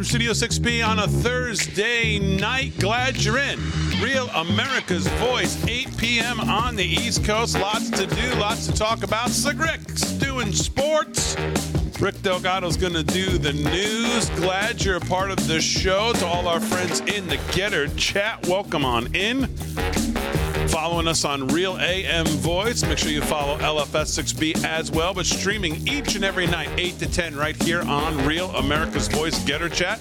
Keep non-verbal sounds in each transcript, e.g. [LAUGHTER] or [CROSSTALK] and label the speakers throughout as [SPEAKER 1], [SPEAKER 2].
[SPEAKER 1] from Studio 6B on a Thursday night. Glad you're in. Real America's Voice, 8 p.m. on the East Coast. Lots to do, lots to talk about. Slick Rick's doing sports. Rick Delgado's going to do the news. Glad you're a part of the show. To all our friends in the GETTR chat, welcome on in. Following us on Real AM Voice. Make sure you follow LFS6B as well, but streaming each and every night, 8 to 10, right here on Real America's Voice GETTR Chat.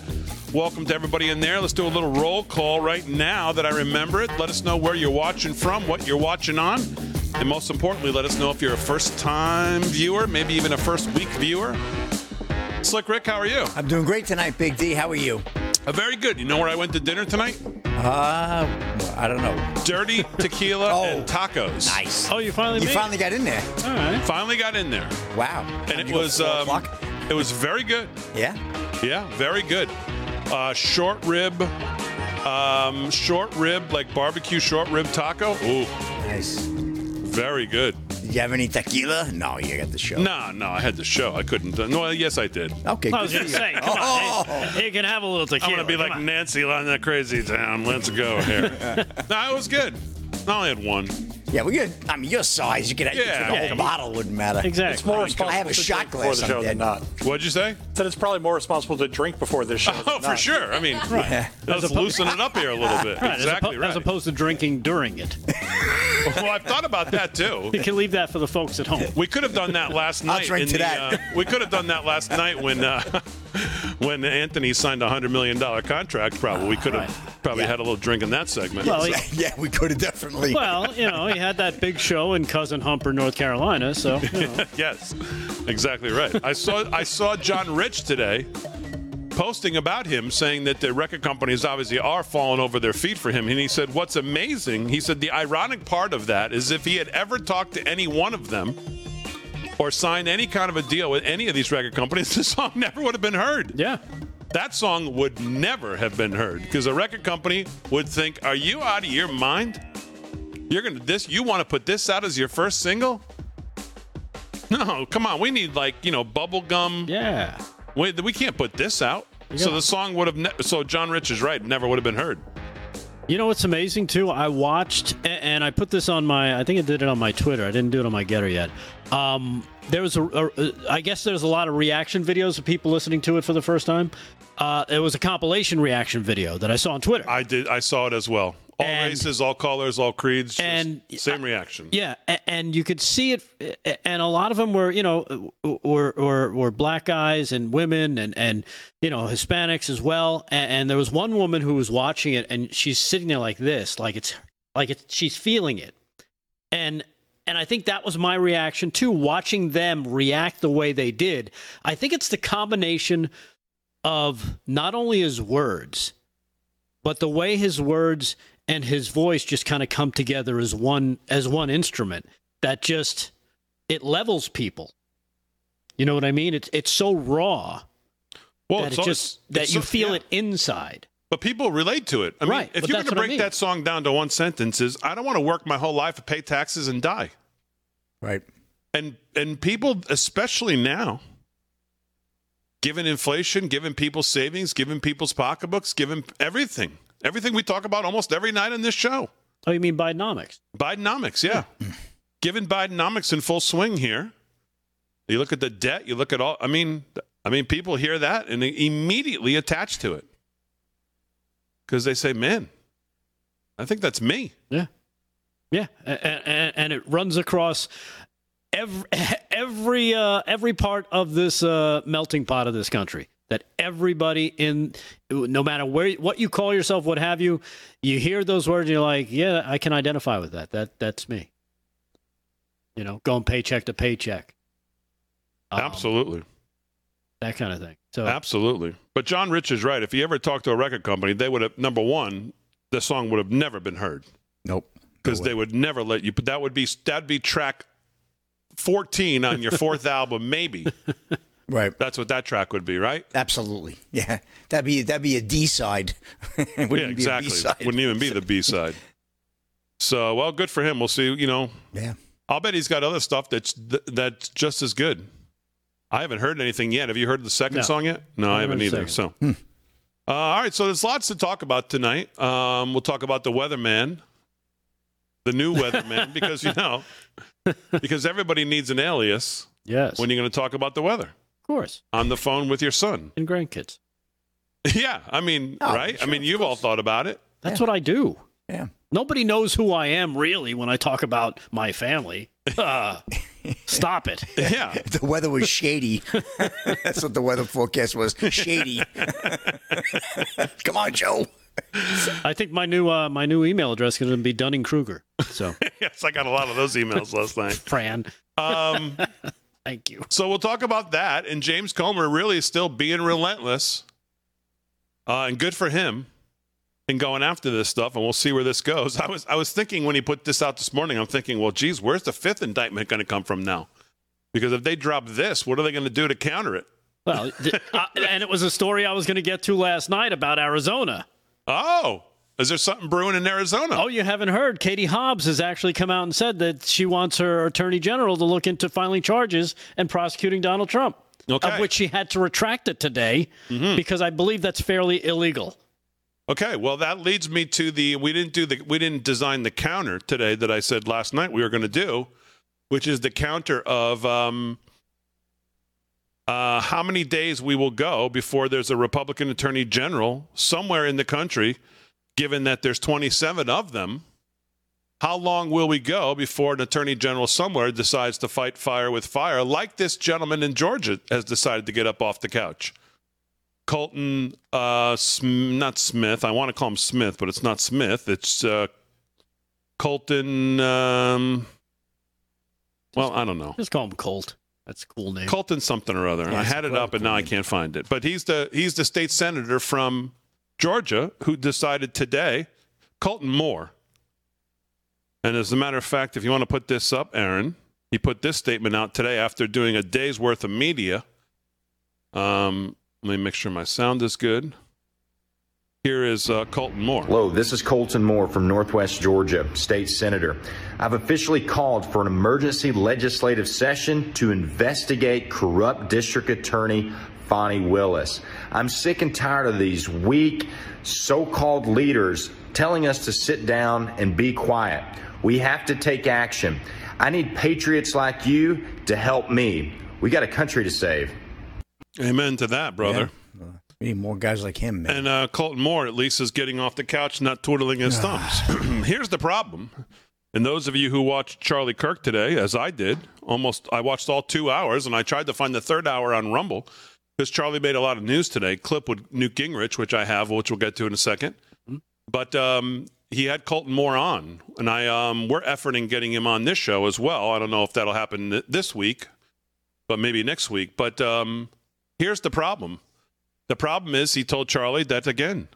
[SPEAKER 1] Welcome to everybody in there. Let's do a little roll call right now that I remember it. Let us know where you're watching from, what you're watching on, and most importantly, let us know if you're a first time viewer, maybe even a first week viewer. Slick Rick, how are you?
[SPEAKER 2] I'm doing great tonight, Big D. How are you?
[SPEAKER 1] Uh, very good. You know where I went to dinner tonight?
[SPEAKER 2] Uh, I don't know.
[SPEAKER 1] Dirty [LAUGHS] tequila
[SPEAKER 2] Oh.
[SPEAKER 1] and tacos.
[SPEAKER 2] Nice.
[SPEAKER 3] Oh, you finally
[SPEAKER 2] You
[SPEAKER 3] made
[SPEAKER 2] finally got in there.
[SPEAKER 3] it. All right.
[SPEAKER 1] Finally got in there,
[SPEAKER 2] Wow.
[SPEAKER 1] and
[SPEAKER 2] Did
[SPEAKER 1] it
[SPEAKER 2] you go
[SPEAKER 1] was
[SPEAKER 2] four
[SPEAKER 1] um,
[SPEAKER 2] o'clock?
[SPEAKER 1] it was very good.
[SPEAKER 2] Yeah.
[SPEAKER 1] Yeah, very good. Uh, short rib, um, short rib like barbecue short rib taco. Ooh,
[SPEAKER 2] Nice.
[SPEAKER 1] very good.
[SPEAKER 2] Did you have any tequila? No, you got the show.
[SPEAKER 1] No, no, I had the show. I couldn't. Uh, no, yes, I did.
[SPEAKER 2] Okay.
[SPEAKER 3] I was
[SPEAKER 2] good gonna
[SPEAKER 3] say, come
[SPEAKER 2] Oh.
[SPEAKER 3] on. Hey, you can have a little tequila.
[SPEAKER 1] I'm
[SPEAKER 3] tequila.
[SPEAKER 1] gonna be
[SPEAKER 3] Come
[SPEAKER 1] like
[SPEAKER 3] on.
[SPEAKER 1] Nancy on that crazy town. Let's go here. [LAUGHS] no, it was good. I only had one.
[SPEAKER 2] Yeah, well, you're, I mean, your size, you could have
[SPEAKER 1] Yeah.
[SPEAKER 2] the whole
[SPEAKER 3] Yeah.
[SPEAKER 2] bottle wouldn't matter.
[SPEAKER 3] Exactly.
[SPEAKER 4] It's more
[SPEAKER 2] I
[SPEAKER 4] responsible.
[SPEAKER 2] have a
[SPEAKER 4] to
[SPEAKER 2] shot
[SPEAKER 4] drink before
[SPEAKER 2] glass,
[SPEAKER 4] the
[SPEAKER 2] I'm
[SPEAKER 4] show
[SPEAKER 2] dead.
[SPEAKER 4] than not.
[SPEAKER 1] What'd you say?
[SPEAKER 4] Said it's probably more responsible to drink before this show. [LAUGHS]
[SPEAKER 1] Oh,
[SPEAKER 4] than
[SPEAKER 1] for
[SPEAKER 4] not.
[SPEAKER 1] sure. I mean, [LAUGHS]
[SPEAKER 2] Yeah.
[SPEAKER 1] let's
[SPEAKER 3] As
[SPEAKER 1] loosen it up here a little bit. [LAUGHS]
[SPEAKER 3] Right, as,
[SPEAKER 1] exactly
[SPEAKER 3] oppo-
[SPEAKER 1] right.
[SPEAKER 3] as opposed to drinking during it.
[SPEAKER 1] well, I've thought about that too.
[SPEAKER 3] You can leave that for the folks at home.
[SPEAKER 1] We could have done that last night.
[SPEAKER 2] drink
[SPEAKER 1] in
[SPEAKER 2] to
[SPEAKER 1] the,
[SPEAKER 2] that.
[SPEAKER 1] Uh, we could have done that last night when uh, when Anthony signed a hundred million dollar contract. Probably we could have probably
[SPEAKER 2] Yeah.
[SPEAKER 1] had a little drink in that segment.
[SPEAKER 3] Well, he-
[SPEAKER 2] yeah, we could have definitely.
[SPEAKER 3] well, you know, he had that big show in Cousin Humper, North Carolina. So, you know. [LAUGHS]
[SPEAKER 1] yes, exactly right. I saw I saw John Rich today posting about him saying that the record companies obviously are falling over their feet for him and he said what's amazing he said the ironic part of that is if he had ever talked to any one of them or signed any kind of a deal with any of these record companies [LAUGHS] the song never would have been heard
[SPEAKER 3] yeah.
[SPEAKER 1] that song would never have been heard because a record company would think, "Are you out of your mind? You're gonna this? You want to put this out as your first single? No, come on. We need like you know bubblegum.
[SPEAKER 3] Yeah.
[SPEAKER 1] We, we can't put this out. So the song would have. Ne- so John Rich is right. Never would have been heard.
[SPEAKER 3] You know what's amazing too? I watched and I put this on my. I think I did it on my Twitter. I didn't do it on my GETTR yet. Um, there was a, a. I guess there's a lot of reaction videos of people listening to it for the first time. Uh, it was a compilation reaction video that I saw on Twitter.
[SPEAKER 1] I did. I saw it as well. All
[SPEAKER 3] And-
[SPEAKER 1] races, all colors, all creeds. just
[SPEAKER 3] And-
[SPEAKER 1] same uh, reaction.
[SPEAKER 3] Yeah, and you could see it, and a lot of them were, you know, were were, were black guys and women and and you know Hispanics as well. And, and there was one woman who was watching it, and she's sitting there like this, like it's like it's she's feeling it, and and I think that was my reaction too, watching them react the way they did. I think it's the combination of not only his words, but the way his words and his voice just kind of come together as one as one instrument that just it levels people. You know what I mean? It's it's so raw
[SPEAKER 1] Well,
[SPEAKER 3] that
[SPEAKER 1] it's
[SPEAKER 3] it just
[SPEAKER 1] it's-
[SPEAKER 3] that
[SPEAKER 1] it's
[SPEAKER 3] you
[SPEAKER 1] so-
[SPEAKER 3] feel
[SPEAKER 1] yeah.
[SPEAKER 3] it inside.
[SPEAKER 1] But people relate to it. I mean,
[SPEAKER 3] Right,
[SPEAKER 1] if
[SPEAKER 3] but
[SPEAKER 1] you're going to
[SPEAKER 3] what I
[SPEAKER 1] break
[SPEAKER 3] mean.
[SPEAKER 1] that song down to one sentence, is I don't want to work my whole life to pay taxes and die.
[SPEAKER 2] Right.
[SPEAKER 1] And and people, especially now, given inflation, given people's savings, given people's pocketbooks, given everything, everything we talk about almost every night on this show,
[SPEAKER 3] Oh, you mean Bidenomics?
[SPEAKER 1] Bidenomics, yeah, given Bidenomics in full swing here. You look at the debt, you look at all. I mean, I mean, people hear that and they immediately attach to it because they say, "Man, I think that's me."
[SPEAKER 3] Yeah, yeah, and, and it runs across every [LAUGHS] every uh, every part of this uh, melting pot of this country. That everybody in, no matter where what you call yourself, what have you, you hear those words, and you're like, yeah, I can identify with that. That that's me. You know, going paycheck to paycheck. Um,
[SPEAKER 1] Absolutely.
[SPEAKER 3] that kind of thing. So
[SPEAKER 1] Absolutely. But John Rich is right. If he ever talked to a record company, they would have number one, the song would have never been heard
[SPEAKER 2] Nope.
[SPEAKER 1] because
[SPEAKER 2] No
[SPEAKER 1] they would never let you. But that would be that'd be track fourteen on your fourth [LAUGHS] album, maybe.
[SPEAKER 2] Right.
[SPEAKER 1] That's what that track would be, right?
[SPEAKER 2] Absolutely. Yeah. That'd be that'd be a D side. [LAUGHS]
[SPEAKER 1] yeah, exactly.
[SPEAKER 2] Be a B-side.
[SPEAKER 1] Wouldn't even be the B [LAUGHS] side. So, well, good for him. We'll see. You know,
[SPEAKER 2] Yeah.
[SPEAKER 1] I'll bet he's got other stuff that's th- that's just as good. I haven't heard anything yet. Have you heard the second
[SPEAKER 3] No.
[SPEAKER 1] song yet? No, I
[SPEAKER 3] I
[SPEAKER 1] haven't
[SPEAKER 3] haven't
[SPEAKER 1] either.
[SPEAKER 3] heard the
[SPEAKER 1] So, Uh, all right, so there's lots to talk about tonight. Um, we'll talk about the weatherman, the new weatherman, [LAUGHS] because you know, because everybody needs an alias
[SPEAKER 3] Yes.
[SPEAKER 1] when you're going to talk about the weather
[SPEAKER 3] of course.
[SPEAKER 1] on the phone with your son.
[SPEAKER 3] And grandkids. [LAUGHS]
[SPEAKER 1] yeah, I mean,
[SPEAKER 2] Oh,
[SPEAKER 1] right? I mean, you've all thought about it.
[SPEAKER 3] That's what I do.
[SPEAKER 2] Yeah.
[SPEAKER 3] Nobody knows who I am really when I talk about my family. [LAUGHS] Uh, stop it. [LAUGHS]
[SPEAKER 1] Yeah.
[SPEAKER 2] The weather was shady. That's what the weather forecast was. Shady. Come on, Joe.
[SPEAKER 3] I think my new uh, my new email address is going to be Dunning Kruger. So,
[SPEAKER 1] yes, I got a lot of those emails last night.
[SPEAKER 3] Fran,
[SPEAKER 1] Um,
[SPEAKER 3] thank you.
[SPEAKER 1] So we'll talk about that. And James Comer really is still being relentless. Uh, and good for him in going after this stuff. And we'll see where this goes. [LAUGHS] I was I was thinking when he put this out this morning, I'm thinking, well, geez, where's the fifth indictment going to come from now? Because if they drop this, what are they going to do to counter it?
[SPEAKER 3] Well, th- uh, and it was a story I was going to get to last night about Arizona. [LAUGHS]
[SPEAKER 1] Oh, is there something brewing in Arizona?
[SPEAKER 3] Oh, you haven't heard? Katie Hobbs has actually come out and said that she wants her attorney general to look into filing charges and prosecuting Donald Trump.
[SPEAKER 1] Okay.
[SPEAKER 3] Of which she had to retract it today because I believe that's fairly illegal.
[SPEAKER 1] Okay, well that leads me to the we didn't do the we didn't design the counter today that I said last night we were going to do, which is the counter of um, uh, how many days we will go before there's a Republican Attorney General somewhere in the country, given that there's 27 of them. How long will we go before an Attorney General somewhere decides to fight fire with fire, like this gentleman in Georgia has decided to get up off the couch? Colton, uh, Sm- not Smith. I want to call him Smith, but it's not Smith. It's uh, Colton. Um, well, I don't know.
[SPEAKER 3] Just call him Colt. That's a cool name.
[SPEAKER 1] Colton something or other.
[SPEAKER 2] Yeah,
[SPEAKER 1] I had it up, and now I can't find it. But he's the he's the state senator from Georgia who decided today, Colton Moore. And as a matter of fact, if you want to put this up, Aaron, he put this statement out today after doing a day's worth of media. Um, let me make sure my sound is good. Here is uh, Colton Moore.
[SPEAKER 5] Hello, this is Colton Moore from Northwest Georgia, State Senator. I've officially called for an emergency legislative session to investigate corrupt District Attorney Fani Willis. I'm sick and tired of these weak, so called leaders telling us to sit down and be quiet. We have to take action. I need patriots like you to help me. We got a country to save.
[SPEAKER 1] Amen to that, brother.
[SPEAKER 2] Yeah. We need more guys like him, man.
[SPEAKER 1] And uh, Colton Moore, at least, is getting off the couch, not twiddling his [SIGHS] thumbs. [CLEARS THROAT] Here's the problem. And those of you who watched Charlie Kirk today, as I did, almost, I watched all two hours, and I tried to find the third hour on Rumble because Charlie made a lot of news today. Clip with Newt Gingrich, which I have, which we'll get to in a second. But um, he had Colton Moore on, and I um, we're efforting getting him on this show as well. I don't know if that'll happen th- this week, but maybe next week. But um, here's the problem. The problem is he told Charlie that again.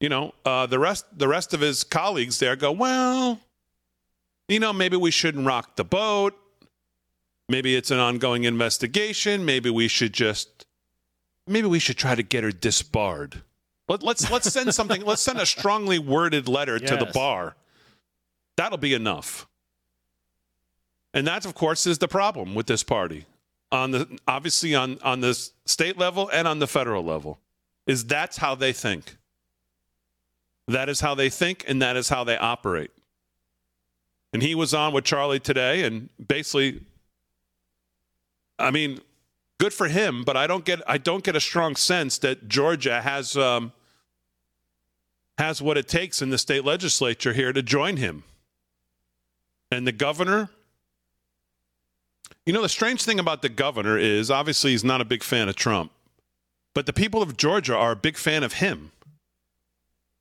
[SPEAKER 1] You know, uh, the rest the rest of his colleagues there go, well, you know, maybe we shouldn't rock the boat. Maybe it's an ongoing investigation. Maybe we should just maybe we should try to get her disbarred. Let, let's let's send something. let's send a [LAUGHS] strongly worded letter to the bar. That'll be enough. And that, of course, is the problem with this party on the obviously on on the state level and on the federal level is that's how they think that is how they think and that is how they operate and he was on with charlie today and basically i mean good for him but i don't get i don't get a strong sense that georgia has um has what it takes in the state legislature here to join him and the governor you know, the strange thing about the governor is obviously he's not a big fan of Trump, but the people of Georgia are a big fan of him,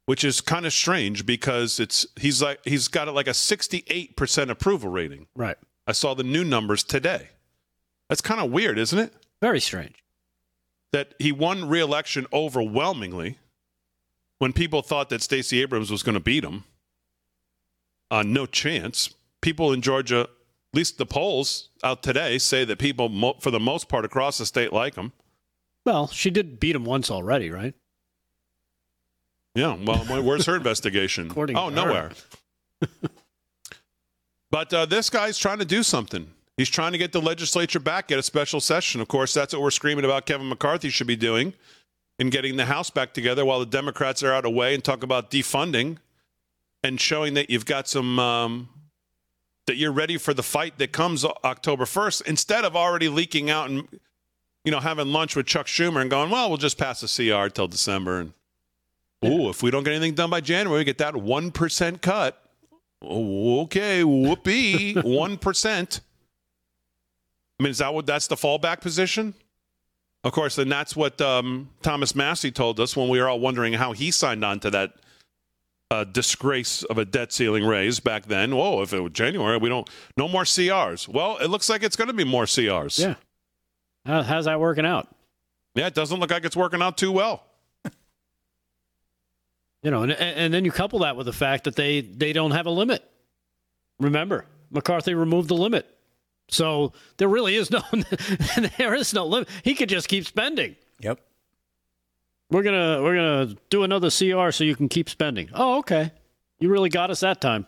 [SPEAKER 1] which is kind of strange because it's he's like he's got like a 68% approval rating.
[SPEAKER 3] Right.
[SPEAKER 1] I saw the new numbers today. That's kind of weird, isn't it?
[SPEAKER 3] Very strange.
[SPEAKER 1] That he won re-election overwhelmingly when people thought that Stacey Abrams was going to beat him. Uh, no chance. People in Georgia at least the polls out today say that people, mo- for the most part, across the state like him.
[SPEAKER 3] Well, she did beat him once already, right?
[SPEAKER 1] Yeah. Well, where's her investigation? [LAUGHS]
[SPEAKER 3] According
[SPEAKER 1] oh, nowhere. [LAUGHS] but uh, this guy's trying to do something. He's trying to get the legislature back, get a special session. Of course, that's what we're screaming about. Kevin McCarthy should be doing. in getting the House back together while the Democrats are out of the way and talk about defunding and showing that you've got some um, that you're ready for the fight that comes October 1st instead of already leaking out and you know having lunch with Chuck Schumer and going, well, we'll just pass a CR till December and ooh, if we don't get anything done by January, we get that one percent cut. Oh, okay, whoopee, [LAUGHS] one percent. I mean, is that what that's the fallback position? Of course, and that's what um, Thomas Massie told us when we were all wondering how he signed on to that uh, disgrace of a debt ceiling raise back then. Whoa, if it was January, we don't no more CRs. Well, it looks like it's going to be more CRs.
[SPEAKER 3] Yeah. How, how's that working out?
[SPEAKER 1] Yeah, it doesn't look like it's working out too well. [LAUGHS]
[SPEAKER 3] You know, and, and then you couple that with the fact that they they don't have a limit. Remember, McCarthy removed the limit. So there really is no [LAUGHS] there is no limit. He could just keep spending.
[SPEAKER 2] Yep.
[SPEAKER 3] We're gonna we're gonna do another CR so you can keep spending. Oh, okay. You really got us that time.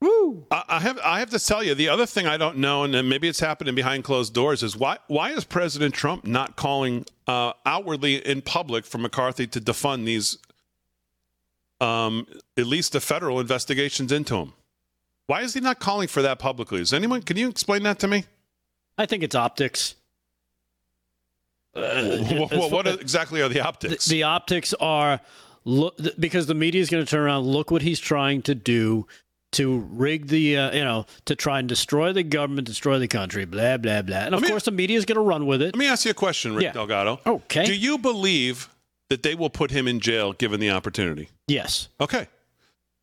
[SPEAKER 3] Woo!
[SPEAKER 1] I, I have I have to tell you the other thing I don't know, and maybe it's happening behind closed doors, is why why is President Trump not calling uh, outwardly in public for McCarthy to defund these um, at least the federal investigations into him? Why is he not calling for that publicly? Is anyone? Can you explain that to me?
[SPEAKER 3] I think it's optics.
[SPEAKER 1] Uh, what, what, exactly are the optics?
[SPEAKER 3] The, the optics are look because the media is going to turn around. Look what he's trying to do to rig the uh, you know to try and destroy the government, destroy the country, blah blah blah. And of me, course, the media is going to run with it.
[SPEAKER 1] Let me ask you a question, Rick yeah. Delgado.
[SPEAKER 3] Okay.
[SPEAKER 1] Do you believe that they will put him in jail given the opportunity?
[SPEAKER 3] Yes.
[SPEAKER 1] Okay.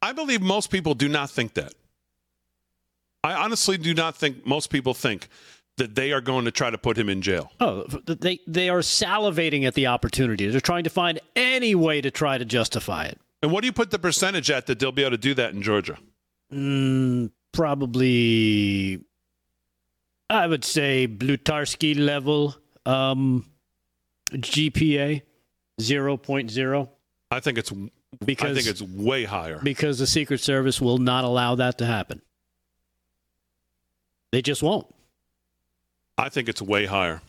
[SPEAKER 1] I believe most people do not think that. I honestly do not think most people think that they are going to try to put him in jail.
[SPEAKER 3] Oh, they they are salivating at the opportunity. They're trying to find any way to try to justify it.
[SPEAKER 1] And what do you put the percentage at that they'll be able to do that in Georgia?
[SPEAKER 3] Mm, probably, I would say Blutarsky level um, GPA zero point zero.
[SPEAKER 1] I think it's because I think it's way higher
[SPEAKER 3] because the Secret Service will not allow that to happen. They just won't.
[SPEAKER 1] I think it's way higher.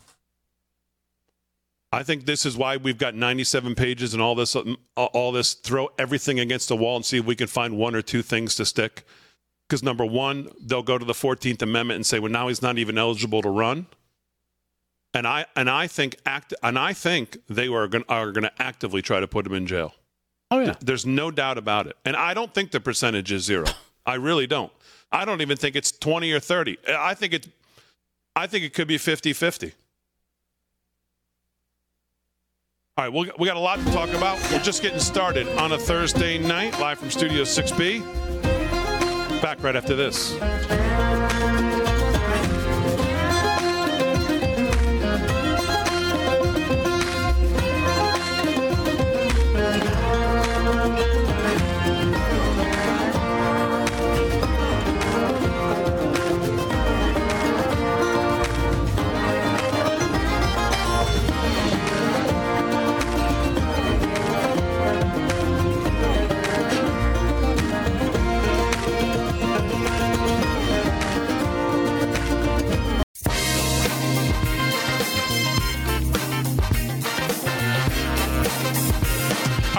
[SPEAKER 1] I think this is why we've got 97 pages and all this um, all this throw everything against the wall and see if we can find one or two things to stick. Because number one, they'll go to the 14th Amendment and say, well, now he's not even eligible to run. And I and I think act and I think they were going are going to actively try to put him in jail.
[SPEAKER 3] Oh yeah,
[SPEAKER 1] there's no doubt about it. And I don't think the percentage is zero. I really don't. I don't even think it's 20 or 30. I think it I think it could be 50-50. All right, we we got a lot to talk about. We're just getting started on a Thursday night, live from Studio 6B. Back right after this.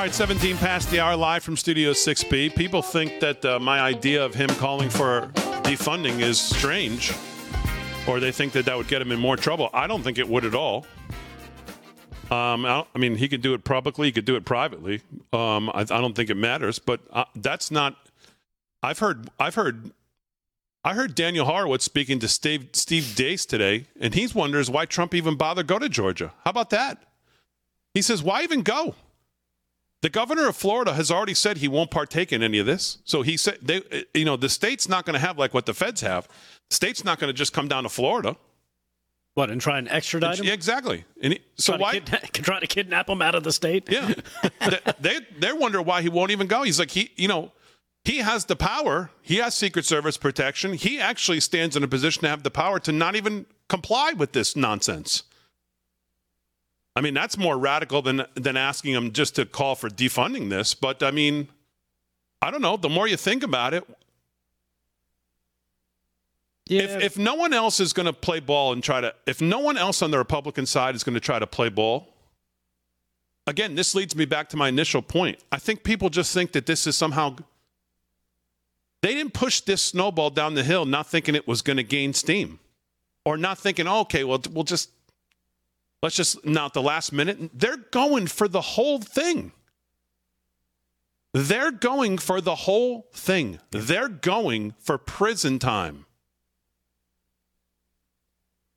[SPEAKER 1] All right, 17 past the hour, live from Studio 6B. People think that uh, my idea of him calling for defunding is strange, or they think that that would get him in more trouble. I don't think it would at all. Um, I, I, mean, he could do it publicly, he could do it privately. Um, I, I, don't think it matters, but uh, that's not. I've heard, I've heard, I heard Daniel Horowitz speaking to Steve Steve Deace today, and he wonders why Trump even bothered go to Georgia. How about that? He says, why even go? The governor of Florida has already said he won't partake in any of this. So he said, they, you know, the state's not going to have like what the feds have. The state's not going to just come down to Florida.
[SPEAKER 3] What and try and extradite him?
[SPEAKER 1] Exactly. And he, so why
[SPEAKER 3] kidna- [LAUGHS] try to kidnap him out of the state?
[SPEAKER 1] Yeah, they, they they wonder why he won't even go. He's like he, you know, he has the power. He has Secret Service protection. He actually stands in a position to have the power to not even comply with this nonsense. I mean, that's more radical than than asking them just to call for defunding this. But I mean, I don't know. The more you think about it, yeah. if if no one else is going to play ball and try to, if no one else on the Republican side is going to try to play ball, again, this leads me back to my initial point. I think people just think that this is somehow. They didn't push this snowball down the hill not thinking it was going to gain steam or not thinking, oh, okay, well, we'll just, let's just, now at the last minute, they're going for the whole thing. They're going for the whole thing. They're going for prison time.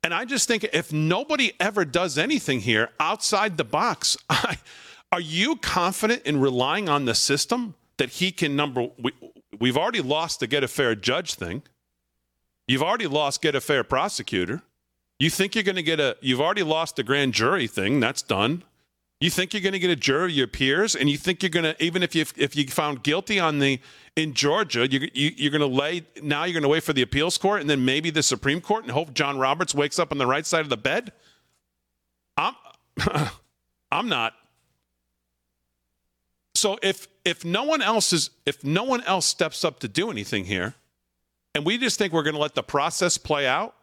[SPEAKER 1] And I just think if nobody ever does anything here outside the box, [LAUGHS] I, are you confident in relying on the system that he can number? We, we've already lost the get a fair judge thing. You've already lost get a fair prosecutor. You think you're going to get a? You've already lost the grand jury thing. That's done. You think you're going to get a jury of your peers, and you think you're going to even if you if you found guilty on the in Georgia, you, you, you're going to lay now you're going to wait for the appeals court and then maybe the Supreme Court and hope John Roberts wakes up on the right side of the bed. I'm [LAUGHS] I'm not. So if if no one else is if no one else steps up to do anything here, and we just think we're going to let the process play out,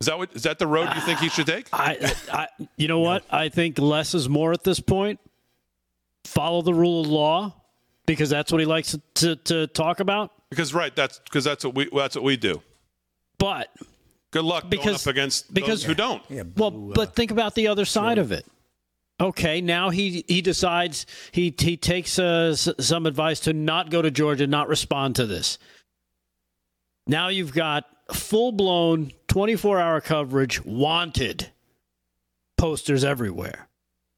[SPEAKER 1] is that what is that the road you think he should take?
[SPEAKER 3] I, I you know what? I think less is more at this point. Follow the rule of law because that's what he likes to, to talk about.
[SPEAKER 1] Because right, that's because that's what we that's what we do.
[SPEAKER 3] But
[SPEAKER 1] good luck because, going up against
[SPEAKER 3] because
[SPEAKER 1] those who don't.
[SPEAKER 2] Yeah,
[SPEAKER 3] well,
[SPEAKER 2] blue, uh,
[SPEAKER 3] but think about the other side of it. Okay, now he he decides he he takes uh, some advice to not go to Georgia, not respond to this. Now you've got full blown 24 hour coverage, wanted posters everywhere,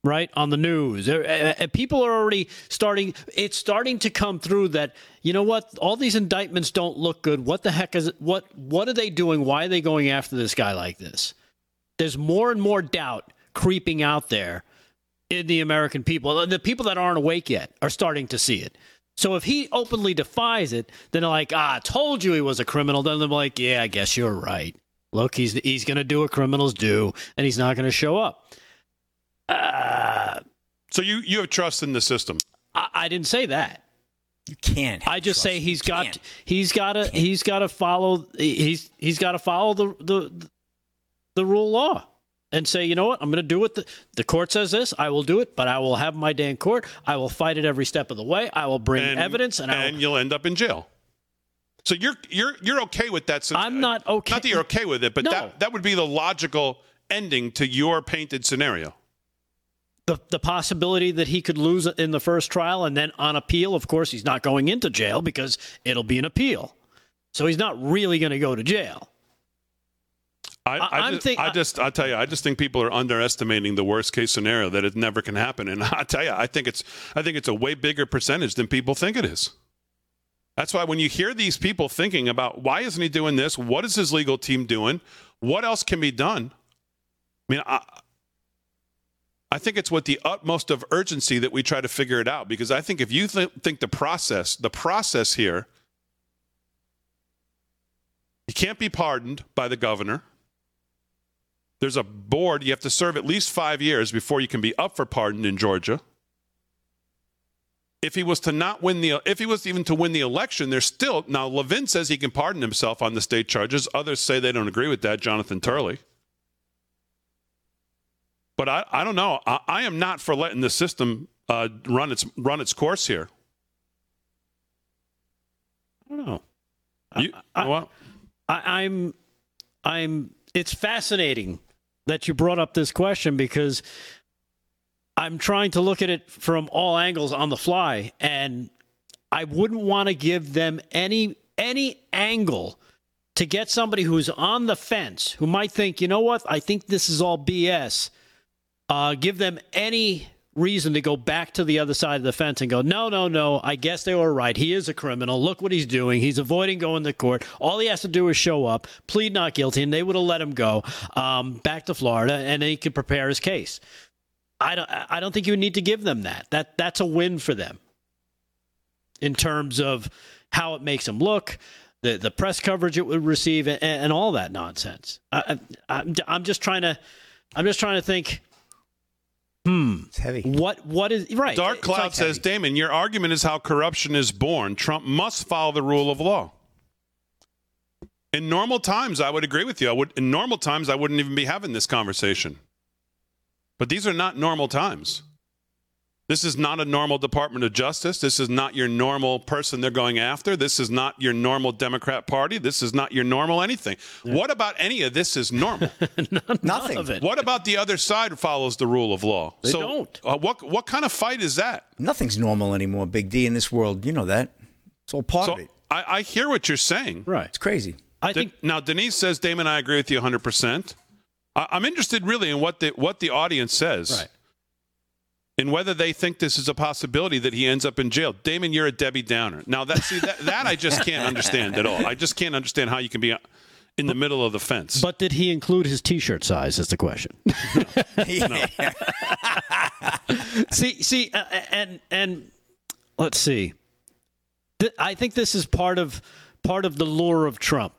[SPEAKER 3] right? On the news. Uh, uh, uh, People are already starting, it's starting to come through that, you know what, all these indictments don't look good. What the heck is it? What, what are they doing? Why are they going after this guy like this? There's more and more doubt creeping out there in the American people. The people that aren't awake yet are starting to see it. So if he openly defies it, then they're like, ah, I told you he was a criminal. Then they're like, yeah, I guess you're right. Look, he's he's going to do what criminals do, and he's not going to show up. Uh,
[SPEAKER 1] So you you have trust in the system.
[SPEAKER 3] I, I didn't say that.
[SPEAKER 2] you can't. have
[SPEAKER 3] I just
[SPEAKER 2] trust.
[SPEAKER 3] say he's
[SPEAKER 2] You
[SPEAKER 3] got
[SPEAKER 2] can't.
[SPEAKER 3] he's got to he's got to follow he's he's got to follow the the the rule of law and say you know what I'm going to do what the the court says this I will do it but I will have my day in court I will fight it every step of the way I will bring
[SPEAKER 1] and,
[SPEAKER 3] evidence and, I
[SPEAKER 1] and
[SPEAKER 3] will,
[SPEAKER 1] you'll end up in jail. So you're you're you're okay with that? sce-
[SPEAKER 3] I'm not okay-
[SPEAKER 1] Not that you're okay with it, but
[SPEAKER 3] No.
[SPEAKER 1] that that would be the logical ending to your painted scenario.
[SPEAKER 3] the the possibility that he could lose in the first trial and then on appeal of course he's not going into jail because it'll be an appeal so he's not really going to go to jail
[SPEAKER 1] I,
[SPEAKER 3] I-
[SPEAKER 1] just,
[SPEAKER 3] think-
[SPEAKER 1] I just, I tell you, I just think people are underestimating the worst case scenario that it never can happen. And [LAUGHS] I tell you, I think it's, I think it's a way bigger percentage than people think it is. That's why when you hear these people thinking about why isn't he doing this? What is his legal team doing? What else can be done? I mean, I, I think it's with the utmost of urgency that we try to figure it out because I think if you th- think the process, the process here, you can't be pardoned by the governor. There's a board. You have to serve at least five years before you can be up for pardon in Georgia. If he was to not win the, if he was even to win the election, there's still now. Levin says he can pardon himself on the state charges. Others say they don't agree with that. Jonathan Turley. But I, I don't know. I, I am not for letting the system uh, run its run its course here.
[SPEAKER 3] I don't know.
[SPEAKER 1] You,
[SPEAKER 3] I-
[SPEAKER 1] well,
[SPEAKER 3] I, I'm, I'm. It's fascinating that you brought up this question because I'm trying to look at it from all angles on the fly, and I wouldn't want to give them any any angle to get somebody who's on the fence who might think, you know what, I think this is all BS. Uh, give them any reason to go back to the other side of the fence and go, no, no, no, I guess they were right. He is a criminal. Look what he's doing. He's avoiding going to court. All he has to do is show up, plead not guilty, and they would have let him go um, back to Florida, and he could prepare his case. I don't. I don't think you need to give them that. That that's a win for them in terms of how it makes them look, the the press coverage it would receive, and, and all that nonsense. I, I, I'm I'm just trying to. I'm just trying to think. Hmm.
[SPEAKER 2] It's heavy.
[SPEAKER 3] What what is right?
[SPEAKER 1] Dark Cloud
[SPEAKER 3] like
[SPEAKER 1] says,
[SPEAKER 3] heavy.
[SPEAKER 1] Damon, your argument is how corruption is born. Trump must follow the rule of law. In normal times, I would agree with you. I would in normal times I wouldn't even be having this conversation. But these are not normal times. This is not a normal Department of Justice. This is not your normal person they're going after. This is not your normal Democrat Party. This is not your normal anything. What about any of this is normal? [LAUGHS]
[SPEAKER 3] None
[SPEAKER 2] Nothing.
[SPEAKER 3] of it.
[SPEAKER 1] what about the other side follows the rule of law?
[SPEAKER 3] They
[SPEAKER 1] so,
[SPEAKER 3] don't.
[SPEAKER 1] Uh, what what kind of fight is that?
[SPEAKER 2] Nothing's normal anymore, Big D, in this world. You know that. It's all part
[SPEAKER 1] So
[SPEAKER 2] of it.
[SPEAKER 1] I, I hear what you're saying.
[SPEAKER 3] Right.
[SPEAKER 2] It's crazy.
[SPEAKER 3] I
[SPEAKER 1] De-
[SPEAKER 3] think
[SPEAKER 1] now Denise says, Damon, I agree with you 100. percent I'm interested really in what the what the audience says.
[SPEAKER 3] right.
[SPEAKER 1] and whether they think this is a possibility that he ends up in jail. Damon, you're a Debbie Downer. Now that see that, that I just can't understand at all. I just can't understand how you can be in the middle of the fence.
[SPEAKER 3] But did he include his T-shirt size? Is the question. [LAUGHS] see, see, uh, and and let's see. Th- I think this is part of part of the lure of Trump.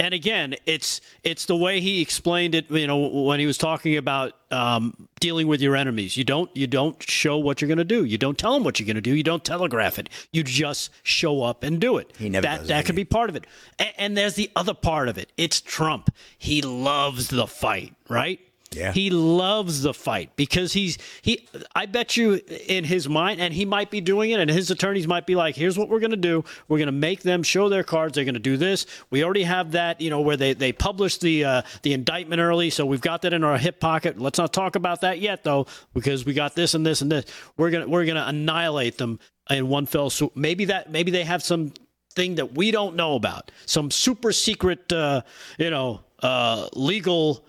[SPEAKER 3] And again, it's it's the way he explained it. You know, when he was talking about um, dealing with your enemies, you don't you don't show what you're going to do. You don't tell them what you're going to do. You don't telegraph it. You just show up and do it.
[SPEAKER 2] He never
[SPEAKER 3] that
[SPEAKER 2] does
[SPEAKER 3] that
[SPEAKER 2] that.
[SPEAKER 3] could be part of it. And, and there's the other part of it. It's Trump. He loves the fight, right?
[SPEAKER 2] Yeah.
[SPEAKER 3] He loves the fight because he's he I bet you in his mind and he might be doing it and his attorneys might be like here's what we're going to do. We're going to make them show their cards. They're going to do this. We already have that you know where they they published the uh, the indictment early so we've got that in our hip pocket. Let's not talk about that yet though because we got this and this and this. We're to we're to annihilate them in one fell swoop. Maybe that maybe they have some thing that we don't know about some super secret uh, you know uh, legal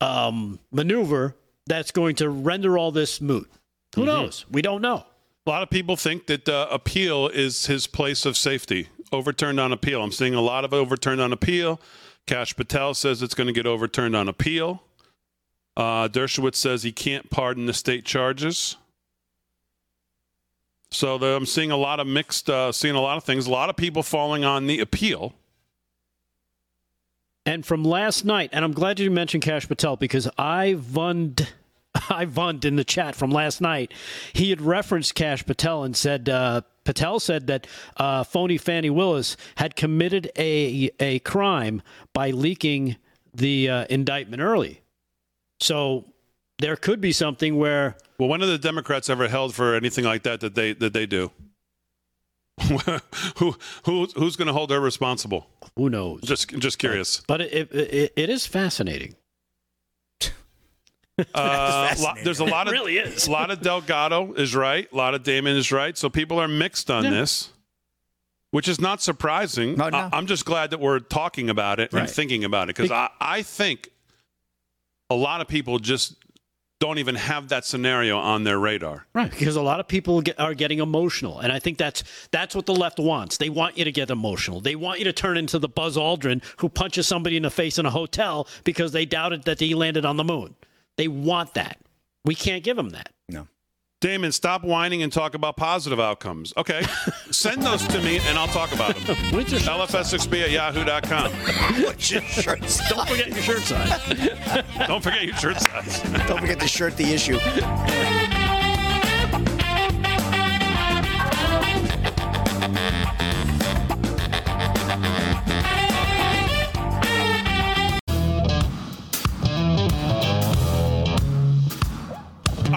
[SPEAKER 3] um, maneuver that's going to render all this moot. Who knows? We don't know.
[SPEAKER 1] a lot of people think that uh, appeal is his place of safety. Overturned on appeal. I'm seeing a lot of overturned on appeal. Kash Patel says it's going to get overturned on appeal. Uh, Dershowitz says he can't pardon the state charges. So the, I'm seeing a lot of mixed, uh, seeing a lot of things. A lot of people falling on the appeal.
[SPEAKER 3] And from last night, and I'm glad you mentioned Kash Patel because I vund, [LAUGHS] I vund in the chat from last night. He had referenced Kash Patel and said uh, Patel said that uh, phony Fani Willis had committed a a crime by leaking the uh, indictment early. So there could be something where
[SPEAKER 1] Well, when have the Democrats ever held for anything like that that they that they do? [LAUGHS] who who who's going to hold her responsible?
[SPEAKER 3] who knows.
[SPEAKER 1] Just just curious.
[SPEAKER 3] But it, it, it is fascinating. [LAUGHS]
[SPEAKER 1] Uh, lo- there's a lot of
[SPEAKER 3] It really is.
[SPEAKER 1] a [LAUGHS] lot of Delgado is right, a lot of Damon is right. So people are mixed on
[SPEAKER 3] Yeah.
[SPEAKER 1] this, which is not surprising.
[SPEAKER 2] No, no.
[SPEAKER 1] I, am just glad that we're talking about it
[SPEAKER 3] Right.
[SPEAKER 1] and thinking about it because I, I think a lot of people just don't even have that scenario on their radar.
[SPEAKER 3] Right, because a lot of people get, are getting emotional, and I think that's that's what the left wants. They want you to get emotional. They want you to turn into the Buzz Aldrin who punches somebody in the face in a hotel because they doubted that he landed on the moon. They want that. We can't give them that.
[SPEAKER 2] No.
[SPEAKER 1] Damon, stop whining and talk about positive outcomes. Okay, [LAUGHS] send those to me and I'll talk about them.
[SPEAKER 3] When's your-
[SPEAKER 1] LFS6B at yahoo.com.
[SPEAKER 2] What's your shirt
[SPEAKER 3] Don't forget your shirt size.
[SPEAKER 1] Don't forget your shirt size.
[SPEAKER 2] Don't forget to shirt the issue. [LAUGHS]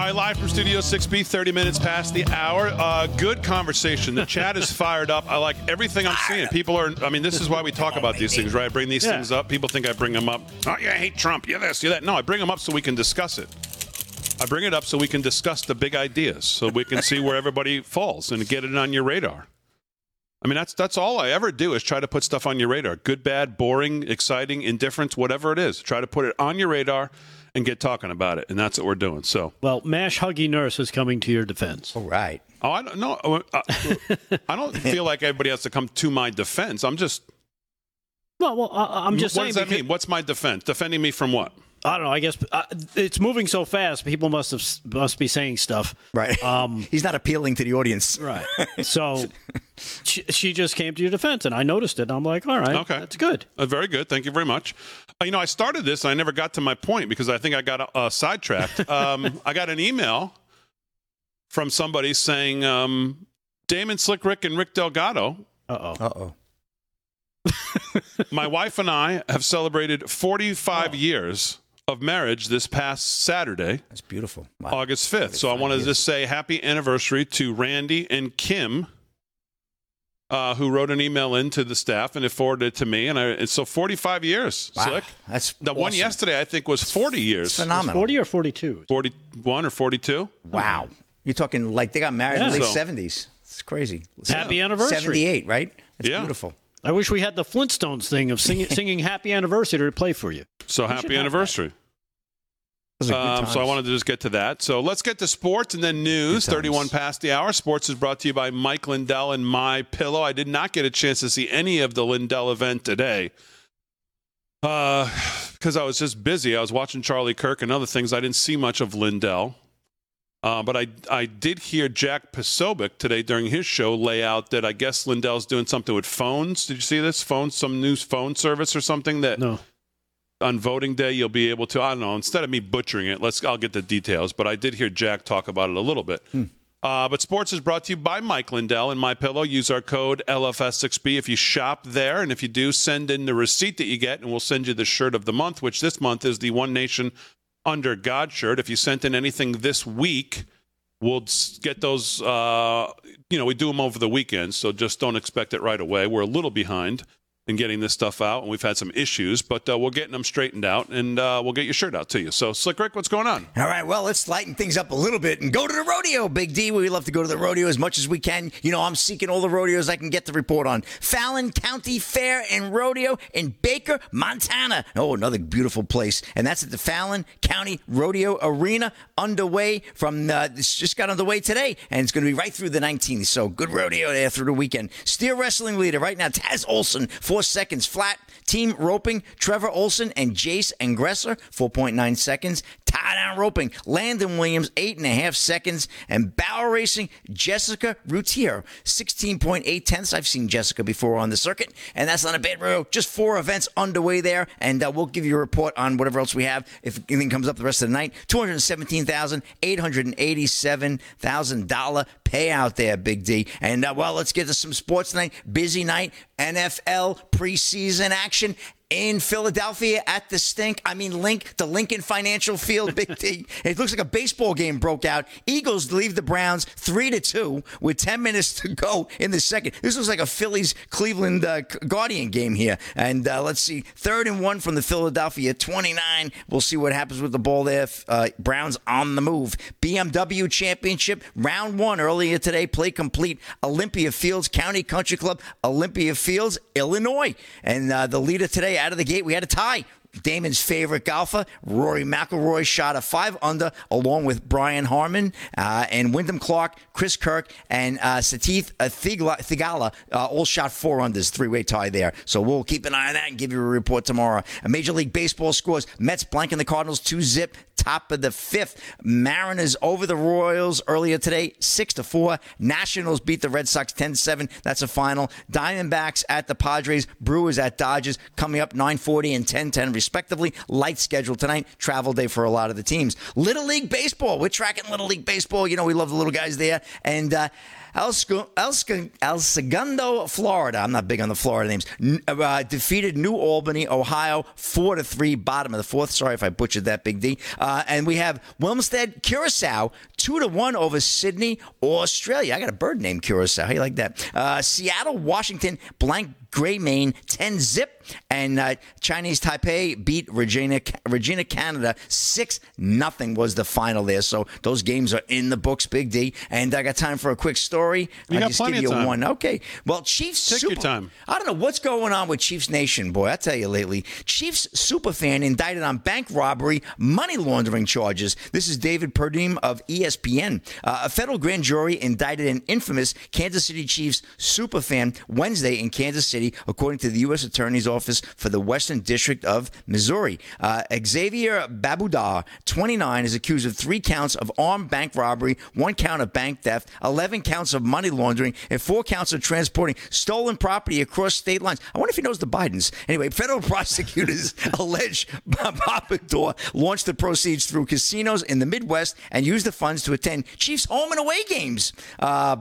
[SPEAKER 1] right, live from Studio 6B, 30 minutes past the hour. Uh, good conversation. The chat is [LAUGHS] fired up. I like everything I'm seeing. People are, I mean, this is why we talk about these things, right? I bring these
[SPEAKER 3] Yeah.
[SPEAKER 1] things up. People think I bring them up. Oh, yeah, I hate Trump. Yeah, this, yeah, that. No, I bring them up so we can discuss it. I bring it up so we can discuss the big ideas, so we can see where everybody [LAUGHS] falls and get it on your radar. I mean, that's that's all I ever do is try to put stuff on your radar. Good, bad, boring, exciting, indifferent, whatever it is. Try to put it on your radar and get talking about it, and that's what we're doing. So.
[SPEAKER 3] Well, Mash Huggy Nurse is coming to your defense.
[SPEAKER 2] All right.
[SPEAKER 1] Oh, I don't know. Uh, I don't [LAUGHS] feel like everybody has to come to my defense. I'm just.
[SPEAKER 3] Well, well, I, I'm just
[SPEAKER 1] what
[SPEAKER 3] saying.
[SPEAKER 1] does that
[SPEAKER 3] because-
[SPEAKER 1] mean? What's my defense? Defending me from what?
[SPEAKER 3] I don't know. I guess uh, it's moving so fast. People must have must be saying stuff.
[SPEAKER 2] Right.
[SPEAKER 3] Um, [LAUGHS]
[SPEAKER 2] He's not appealing to the audience.
[SPEAKER 3] Right. So [LAUGHS] she, she just came to your defense, and I noticed it. And I'm like, all right,
[SPEAKER 1] Okay.
[SPEAKER 3] that's good.
[SPEAKER 1] Uh, very good. Thank you very much. Uh, you know, I started this and I never got to my point because I think I got uh, sidetracked. [LAUGHS] um, I got an email from somebody saying um, Damon Slick Rick and Rick Delgado,
[SPEAKER 3] Uh oh.
[SPEAKER 2] Uh oh.
[SPEAKER 1] my wife and I have celebrated 45 years of marriage this past Saturday,
[SPEAKER 2] That's beautiful. Wow.
[SPEAKER 1] August 5th. So I want to just say happy anniversary to Randy and Kim, uh, who wrote an email into the staff and it forwarded it to me. And, I, and so 45 years.
[SPEAKER 2] Wow.
[SPEAKER 1] Slick.
[SPEAKER 2] That's
[SPEAKER 1] The one yesterday, I think, was 40 years.
[SPEAKER 2] phenomenal.
[SPEAKER 3] 40 or 42?
[SPEAKER 1] 41 or 42.
[SPEAKER 2] Wow. You're talking like they got married in the late
[SPEAKER 1] So-
[SPEAKER 2] 70s. It's crazy.
[SPEAKER 3] Happy anniversary.
[SPEAKER 2] 78, right? It's
[SPEAKER 1] Yeah.
[SPEAKER 2] beautiful.
[SPEAKER 3] I wish we had the Flintstones thing of singing, [LAUGHS] singing happy anniversary to play for you.
[SPEAKER 1] So
[SPEAKER 3] should
[SPEAKER 1] happy anniversary.
[SPEAKER 2] Those are good
[SPEAKER 1] Um, so I wanted to just get to that. So let's get to sports and then news. 31 past the hour. Sports is brought to you by Mike Lindell and My Pillow. I did not get a chance to see any of the Lindell event today. Uh, because I was just busy. I was watching Charlie Kirk and other things. I didn't see much of Lindell. Uh, but I I did hear Jack Posobiec today during his show lay out that I guess Lindell's doing something with phones. Did you see this? Phone, some new phone service or something that
[SPEAKER 3] No.
[SPEAKER 1] on voting day you'll be able to i don't know instead of me butchering it let's i'll get the details but i did hear jack talk about it a little bit uh, but sports is brought to you by mike lindell and my pillow use our code lfs6b if you shop there and if you do send in the receipt that you get and we'll send you the shirt of the month which this month is the one nation under god shirt if you sent in anything this week we'll get those uh, you know we do them over the weekend so just don't expect it right away. We're a little behind in getting this stuff out and we've had some issues but uh, we're getting them straightened out and uh, we'll get your shirt out to you so slick rick what's going on
[SPEAKER 2] All right, well, let's lighten things up a little bit and go to the rodeo, Big D. We love to go to the rodeo as much as we can. You know, I'm seeking all the rodeos I can get the report on. Fallon County Fair and Rodeo in Baker, Montana. Oh, another beautiful place. And that's at the Fallon County Rodeo Arena, underway from, uh, this just got underway today, and it's going to be right through the 19th. So good rodeo there through the weekend. Steer wrestling leader right now, Taz Olson, four seconds flat. Team roping, Trevor Olson and Jace Engresser, 4.9 seconds. Tie down roping, Landon Williams, 8.5 seconds. And Barrel Racing, Jessica Routier, 16.8 tenths. I've seen Jessica before on the circuit, and that's not a bad row. Just four events underway there, and uh, we'll give you a report on whatever else we have if anything comes up the rest of the night. $217,887,000 payout there, Big D. And, uh, well, let's get to some sports tonight. Busy night, NFL preseason action in Philadelphia at the stink. I mean, Link, the Lincoln Financial Field, Big [LAUGHS] D. It looks like a baseball game broke out. Eagles leave the Browns three to two with ten minutes to go in the second. This looks like a Phillies Cleveland uh, Guardian game here. And uh, let's see, third and one from the Philadelphia twenty nine. We'll see what happens with the ball there. Uh, Browns on the move. BMW Championship round one earlier today. Play complete. Olympia Fields County Country Club, Olympia Fields, Illinois, and uh, the leader today out of the gate. We had a tie. Damon's favorite golfer, Rory McIlroy, shot a five under along with Brian Harman uh, and Wyndham Clark, Chris Kirk, and uh, Sahith uh, Theegala, uh, all shot four unders, three way tie there. So we'll keep an eye on that and give you a report tomorrow. A Major League Baseball scores: Mets blanking the Cardinals two zip. Top of the fifth, Mariners over the Royals earlier today, six to four. Nationals beat the Red Sox 10-7. That's a final. Diamondbacks at the Padres, Brewers at Dodgers, coming up 9:40 and 10-10 respectively. Light schedule tonight. Travel day for a lot of the teams. Little League Baseball. We're tracking Little League Baseball. You know we love the little guys there. And uh, El, El, El Segundo, Florida. I'm not big on the Florida names. Uh, defeated New Albany, Ohio, four to three. Bottom of the fourth. Sorry if I butchered that, Big D. Uh, and we have Willemstad, Curacao, two to one over Sydney, Australia. I got a bird named Curacao. How you like that? Uh, Seattle, Washington, blank. Gray Maine 10 zip and uh, Chinese Taipei beat Regina Regina Canada 6 nothing was the final there. So those games are in the books Big D. And I got time for a quick story.
[SPEAKER 1] You
[SPEAKER 2] I'll
[SPEAKER 1] got
[SPEAKER 2] just give you one. Okay. Well Chiefs
[SPEAKER 1] Take
[SPEAKER 2] super,
[SPEAKER 1] your time.
[SPEAKER 2] I don't know what's going on with Chiefs Nation boy. I tell you lately Chiefs superfan indicted on bank robbery money laundering charges. This is David Purdum of ESPN uh, a federal grand jury indicted an infamous Kansas City Chiefs superfan Wednesday in Kansas City according to the U.S. Attorney's Office for the Western District of Missouri. Uh, Xaviar Babudar, 29, is accused of three counts of armed bank robbery, one count of bank theft, 11 counts of money laundering, and four counts of transporting stolen property across state lines. I wonder if he knows the Bidens. Anyway, federal [LAUGHS] prosecutors [LAUGHS] allege Babudar launched the proceeds through casinos in the Midwest and used the funds to attend Chiefs home and away games. Uh,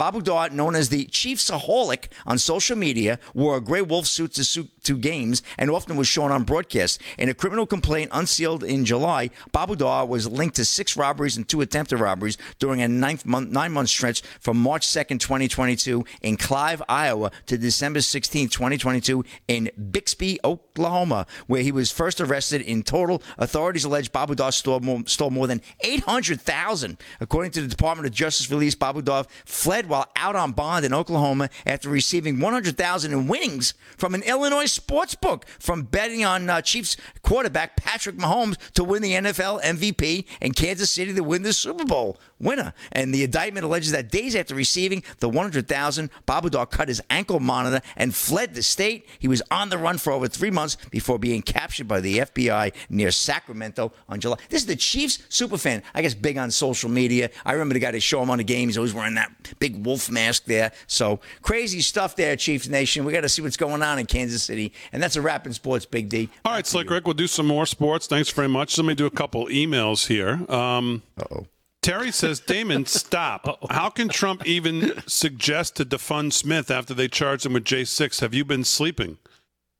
[SPEAKER 2] known as the Chiefsaholic on social media, wore a gray wolf suit to, suit games and often was shown on broadcast. In a criminal complaint unsealed in July, Babudar was linked to six robberies and two attempted robberies during a month, nine month stretch from March 2nd, 2022 in Clive, Iowa to December 16th, 2022 in Bixby, Oklahoma, where he was first arrested. In total, authorities allege Babudar stole more, stole more than 800,000. According to the Department of Justice release, Babudar fled while out on bond in Oklahoma after receiving 100,000 in winnings from an Illinois sports book from betting on uh, Chiefs quarterback Patrick Mahomes to win the NFL MVP and Kansas City to win the Super Bowl winner. And the indictment alleges that days after receiving the 100,000, Babudar cut his ankle monitor and fled the state. He was on the run for over three months before being captured by the FBI near Sacramento on July. This is the Chiefs superfan. I guess big on social media. I remember the guy to show him on the game. He's always wearing that big wolf mask there. So crazy stuff there, Chiefs Nation. We got to see what's going on in Kansas City. And that's a wrap in sports, Big D.
[SPEAKER 1] All right, Slick Rick, we'll do some more sports. Thanks very much. Let me do a couple emails here. Um,
[SPEAKER 2] Uh-oh.
[SPEAKER 1] Terry says, Damon, stop. [LAUGHS] How can Trump even suggest to defund Smith after they charged him with J6? Have you been sleeping?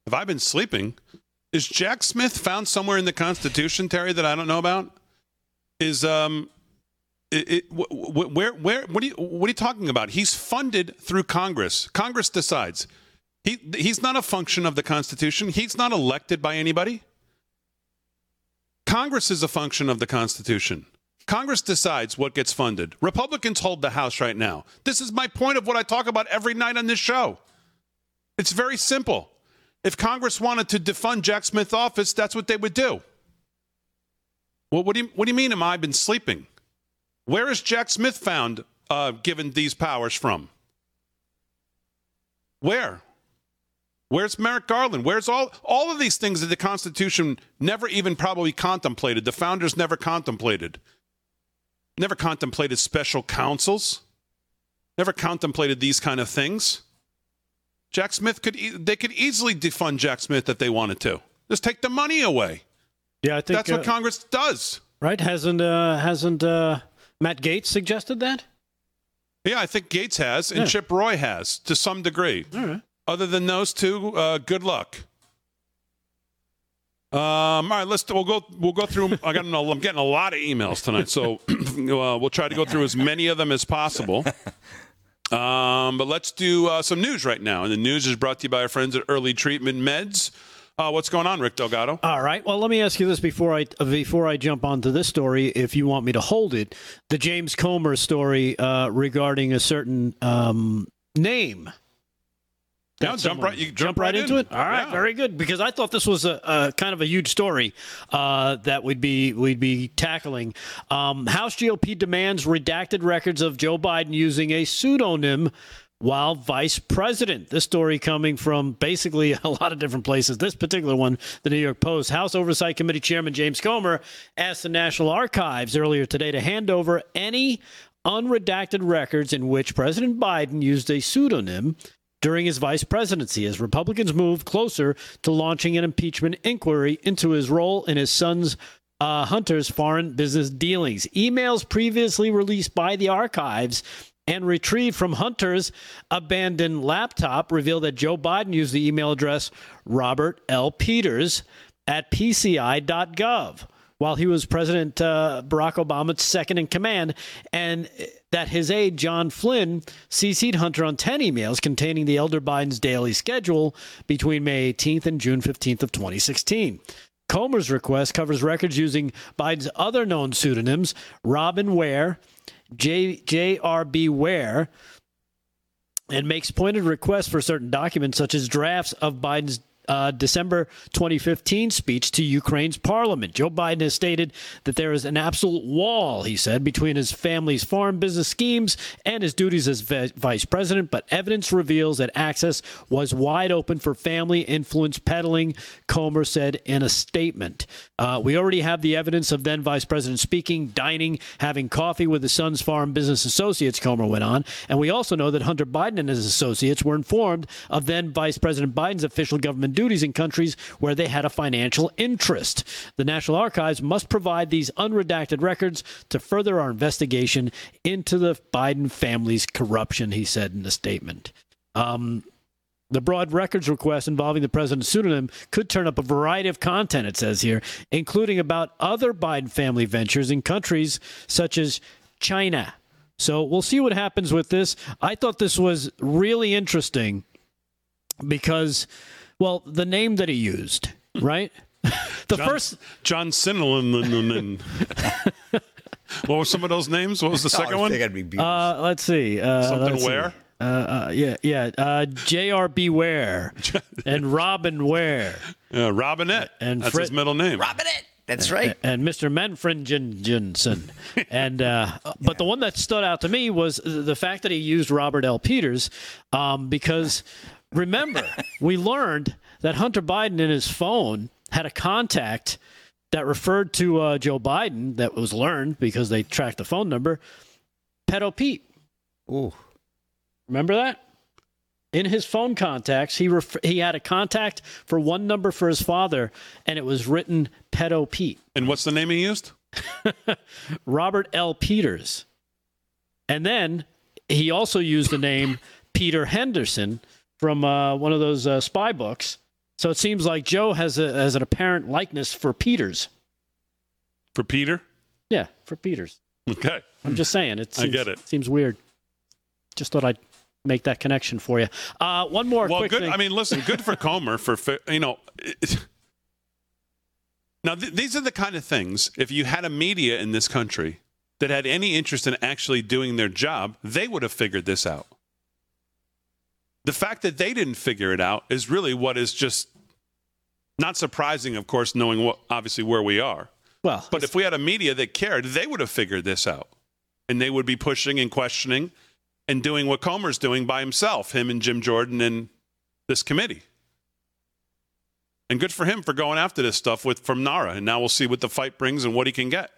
[SPEAKER 1] Have I been sleeping? Is Jack Smith found somewhere in the Constitution, Terry, that I don't know about? Is um, it, it, wh- wh- where where what are you what are you talking about? He's funded through Congress. Congress decides. He he's not a function of the Constitution. He's not elected by anybody. Congress is a function of the Constitution. Congress decides what gets funded. Republicans hold the House right now. This is my point of what I talk about every night on this show. It's very simple. If Congress wanted to defund Jack Smith's office, that's what they would do. Well, what do you what do you mean? Am I been sleeping? Where is Jack Smith found uh, given these powers from? Where? Where's Merrick Garland? Where's all all of these things that the Constitution never even probably contemplated? The founders never contemplated. Never contemplated special counsels. Never contemplated these kind of things. Jack Smith could e- they could easily defund Jack Smith if they wanted to. Just take the money away.
[SPEAKER 3] Yeah, I think
[SPEAKER 1] That's what
[SPEAKER 3] uh,
[SPEAKER 1] Congress does.
[SPEAKER 3] right hasn't uh, hasn't uh, Matt Gaetz suggested that?
[SPEAKER 1] Yeah, I think Gaetz has and
[SPEAKER 3] Yeah.
[SPEAKER 1] Chip Roy has to some degree.
[SPEAKER 3] All right.
[SPEAKER 1] Other than those two, uh, good luck. Um, all right, let's we'll go we'll go through. I got a, I'm getting a lot of emails tonight, so [CLEARS THROAT] uh, we'll try to go through as many of them as possible. Um, but let's do uh, some news right now, and the news is brought to you by our friends at Early Treatment Meds. Uh, what's going on, Rick Delgado?
[SPEAKER 3] All right. Well, let me ask you this before I before I jump onto this story, if you want me to hold it, the James Comer story uh, regarding a certain um, name.
[SPEAKER 1] Yeah, jump right- you
[SPEAKER 3] jump,
[SPEAKER 1] jump
[SPEAKER 3] right
[SPEAKER 1] right
[SPEAKER 3] into
[SPEAKER 1] in.
[SPEAKER 3] it. All right,
[SPEAKER 1] Yeah.
[SPEAKER 3] very good. Because I thought this was a, a kind of a huge story uh, that we'd be we'd be tackling. Um, House GOP demands redacted records of Joe Biden using a pseudonym while vice president. This story coming from basically [LAUGHS] a lot of different places. This particular one, the New York Post. House Oversight Committee Chairman James Comer asked the National Archives earlier today to hand over any unredacted records in which President Biden used a pseudonym during his vice presidency as Republicans move closer to launching an impeachment inquiry into his role in his son's uh, Hunter's foreign business dealings. Emails previously released by the archives and retrieved from Hunter's abandoned laptop reveal that Joe Biden used the email address Robert L. Peters at PCI.gov while he was President uh, Barack Obama's second in command, and that his aide, John Flynn, CC'd Hunter on 10 emails containing the elder Biden's daily schedule between May 18th and June 15th of 2016. Comer's request covers records using Biden's other known pseudonyms, Robin Ware, J. J.R.B. Ware, and makes pointed requests for certain documents, such as drafts of Biden's uh, December 2015 speech to Ukraine's parliament. Joe Biden has stated that there is an absolute wall, he said, between his family's foreign business schemes and his duties as vi- vice president, but evidence reveals that access was wide open for family influence peddling, Comer said in a statement. Uh, we already have the evidence of then vice president speaking, dining, having coffee with his son's foreign business associates, Comer went on. And we also know that Hunter Biden and his associates were informed of then Vice President Biden's official government duties in countries where they had a financial interest. The National Archives must provide these unredacted records to further our investigation into the Biden family's corruption, he said in a statement. Um, The broad records request involving the president's pseudonym could turn up a variety of content, it says here, including about other Biden family ventures in countries such as China. So we'll see what happens with this. I thought this was really interesting because, well, the name that he used, right? [LAUGHS] the
[SPEAKER 1] John,
[SPEAKER 3] first
[SPEAKER 1] John Sinelin. [LAUGHS] what were some of those names? What was the second
[SPEAKER 2] Oh, I
[SPEAKER 1] one?
[SPEAKER 2] think I'd be beat.
[SPEAKER 3] Uh, let's see. Uh,
[SPEAKER 1] Something
[SPEAKER 3] let's see.
[SPEAKER 1] where?
[SPEAKER 3] Uh, uh, yeah, yeah. Uh, J.R.B. Ware [LAUGHS] and Robin Ware
[SPEAKER 1] Uh, Robinette.
[SPEAKER 3] And
[SPEAKER 1] That's
[SPEAKER 3] Fred-
[SPEAKER 1] his middle name.
[SPEAKER 2] Robinette. That's right.
[SPEAKER 3] and Mr. Manfred Jensen. and uh, but the one that stood out to me was the fact that he used Robert L. Peters, um, because remember we learned that Hunter Biden in his phone had a contact that referred to uh, Joe Biden. That was learned because they tracked the phone number. Pedo Pete.
[SPEAKER 2] Ooh.
[SPEAKER 3] Remember that? In his phone contacts, he ref- he had a contact for one number for his father, and it was written Pedo Pete,
[SPEAKER 1] And what's the name he used? [LAUGHS]
[SPEAKER 3] Robert L. Peters. And then he also used the name Peter Henderson from uh, one of those uh, spy books. So it seems like Joe has a has an apparent likeness for Peters.
[SPEAKER 1] For Peter?
[SPEAKER 3] Yeah, for Peters.
[SPEAKER 1] Okay.
[SPEAKER 3] I'm just saying. It
[SPEAKER 1] I
[SPEAKER 3] seems,
[SPEAKER 1] get it.
[SPEAKER 3] Seems weird. Just thought I'd make that connection for you. Uh, one more
[SPEAKER 1] Well,
[SPEAKER 3] quick
[SPEAKER 1] good.
[SPEAKER 3] thing.
[SPEAKER 1] I mean, listen, good for [LAUGHS] Comer for you know. now, th- these are the kind of things. If you had a media in this country that had any interest in actually doing their job, they would have figured this out. The fact that they didn't figure it out is really what is just not surprising. Of course, knowing what obviously where we are.
[SPEAKER 3] well,
[SPEAKER 1] But if we had a media that cared, they would have figured this out. And they would be pushing and questioning and doing what Comer's doing by himself, him and Jim Jordan and this committee. And good for him for going after this stuff with from NARA. And now we'll see what the fight brings and what he can get.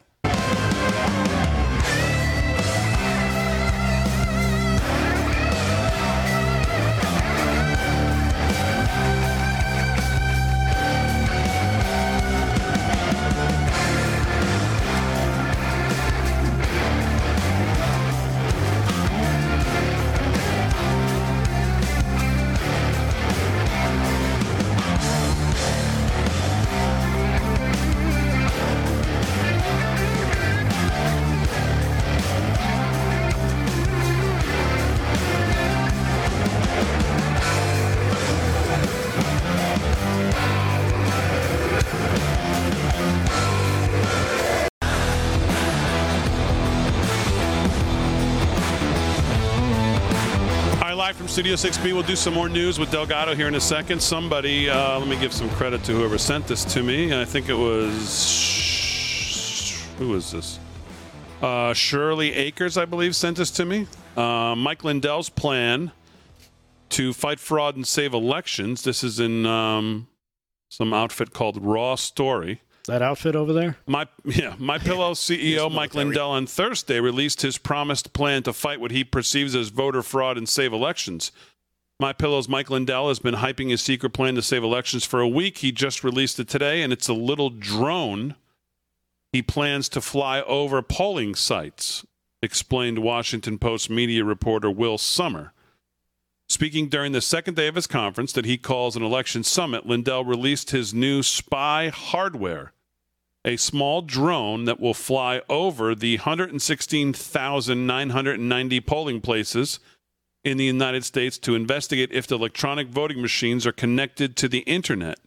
[SPEAKER 1] Studio 6B, we'll do some more news with Delgado here in a second. Somebody, uh, let me give some credit to whoever sent this to me. I think it was. Who was this? Uh, Shirley Akers, I believe, sent this to me. Uh, Mike Lindell's plan to fight fraud and save elections. This is in um, some outfit called Raw Story.
[SPEAKER 3] That outfit over there.
[SPEAKER 1] My yeah, my [LAUGHS] pillow CEO Mike Lindell on Thursday released his promised plan to fight what he perceives as voter fraud and save elections. My Pillow's Mike Lindell has been hyping his secret plan to save elections for a week. He just released it today, and it's a little drone he plans to fly over polling sites, explained Washington Post media reporter Will Sommer. Speaking during the second day of his conference that he calls an election summit, Lindell released his new spy hardware, a small drone that will fly over the 116,990 polling places in the United States to investigate if the electronic voting machines are connected to the internet.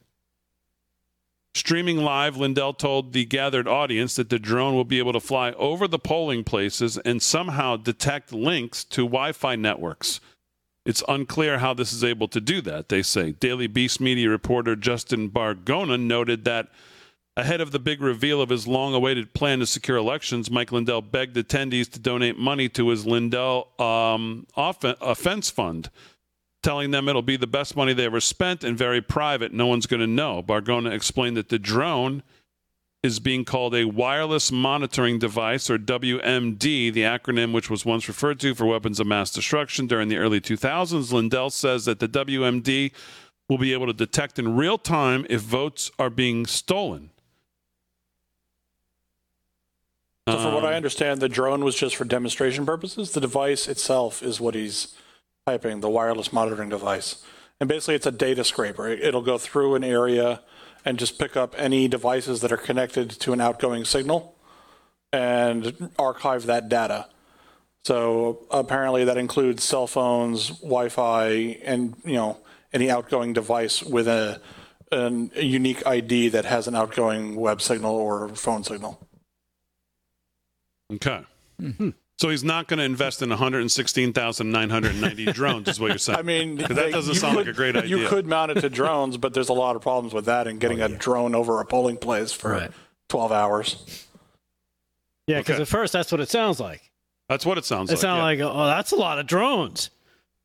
[SPEAKER 1] Streaming live, Lindell told the gathered audience that the drone will be able to fly over the polling places and somehow detect links to Wi Fi networks. It's unclear how this is able to do that, they say. Daily Beast media reporter Justin Baragona noted that ahead of the big reveal of his long awaited plan to secure elections, Mike Lindell begged attendees to donate money to his Lindell um, off- offense fund, telling them it'll be the best money they ever spent and very private. No one's going to know. Baragona explained that the drone is being called a wireless monitoring device, or WMD, the acronym which was once referred to for weapons of mass destruction during the early 2000s. Lindell says that the WMD will be able to detect in real time if votes are being stolen.
[SPEAKER 4] So, from what I
[SPEAKER 1] Um,
[SPEAKER 4] understand, the drone was just for demonstration purposes. The device itself is what he's typing, the wireless monitoring device. And basically, it's a data scraper. It'll go through an area and just pick up any devices that are connected to an outgoing signal and archive that data. So apparently that includes cell phones, Wi-Fi, and you know any outgoing device with a, an, a unique ID that has an outgoing web signal or phone signal.
[SPEAKER 1] Okay. So he's not going to invest in 116,990 [LAUGHS] drones, is what you're saying?
[SPEAKER 4] I mean,
[SPEAKER 1] that
[SPEAKER 4] they-
[SPEAKER 1] doesn't sound
[SPEAKER 4] could-
[SPEAKER 1] like a great idea.
[SPEAKER 4] You could mount it to [LAUGHS] drones, but there's a lot of problems with that and getting a drone over a polling place for
[SPEAKER 3] Right.
[SPEAKER 4] 12 hours.
[SPEAKER 3] Yeah, because
[SPEAKER 1] Okay.
[SPEAKER 3] at first that's what it sounds like.
[SPEAKER 1] That's what it sounds
[SPEAKER 3] It
[SPEAKER 1] like.
[SPEAKER 3] sounds
[SPEAKER 1] yeah.
[SPEAKER 3] like, oh, that's a lot of drones.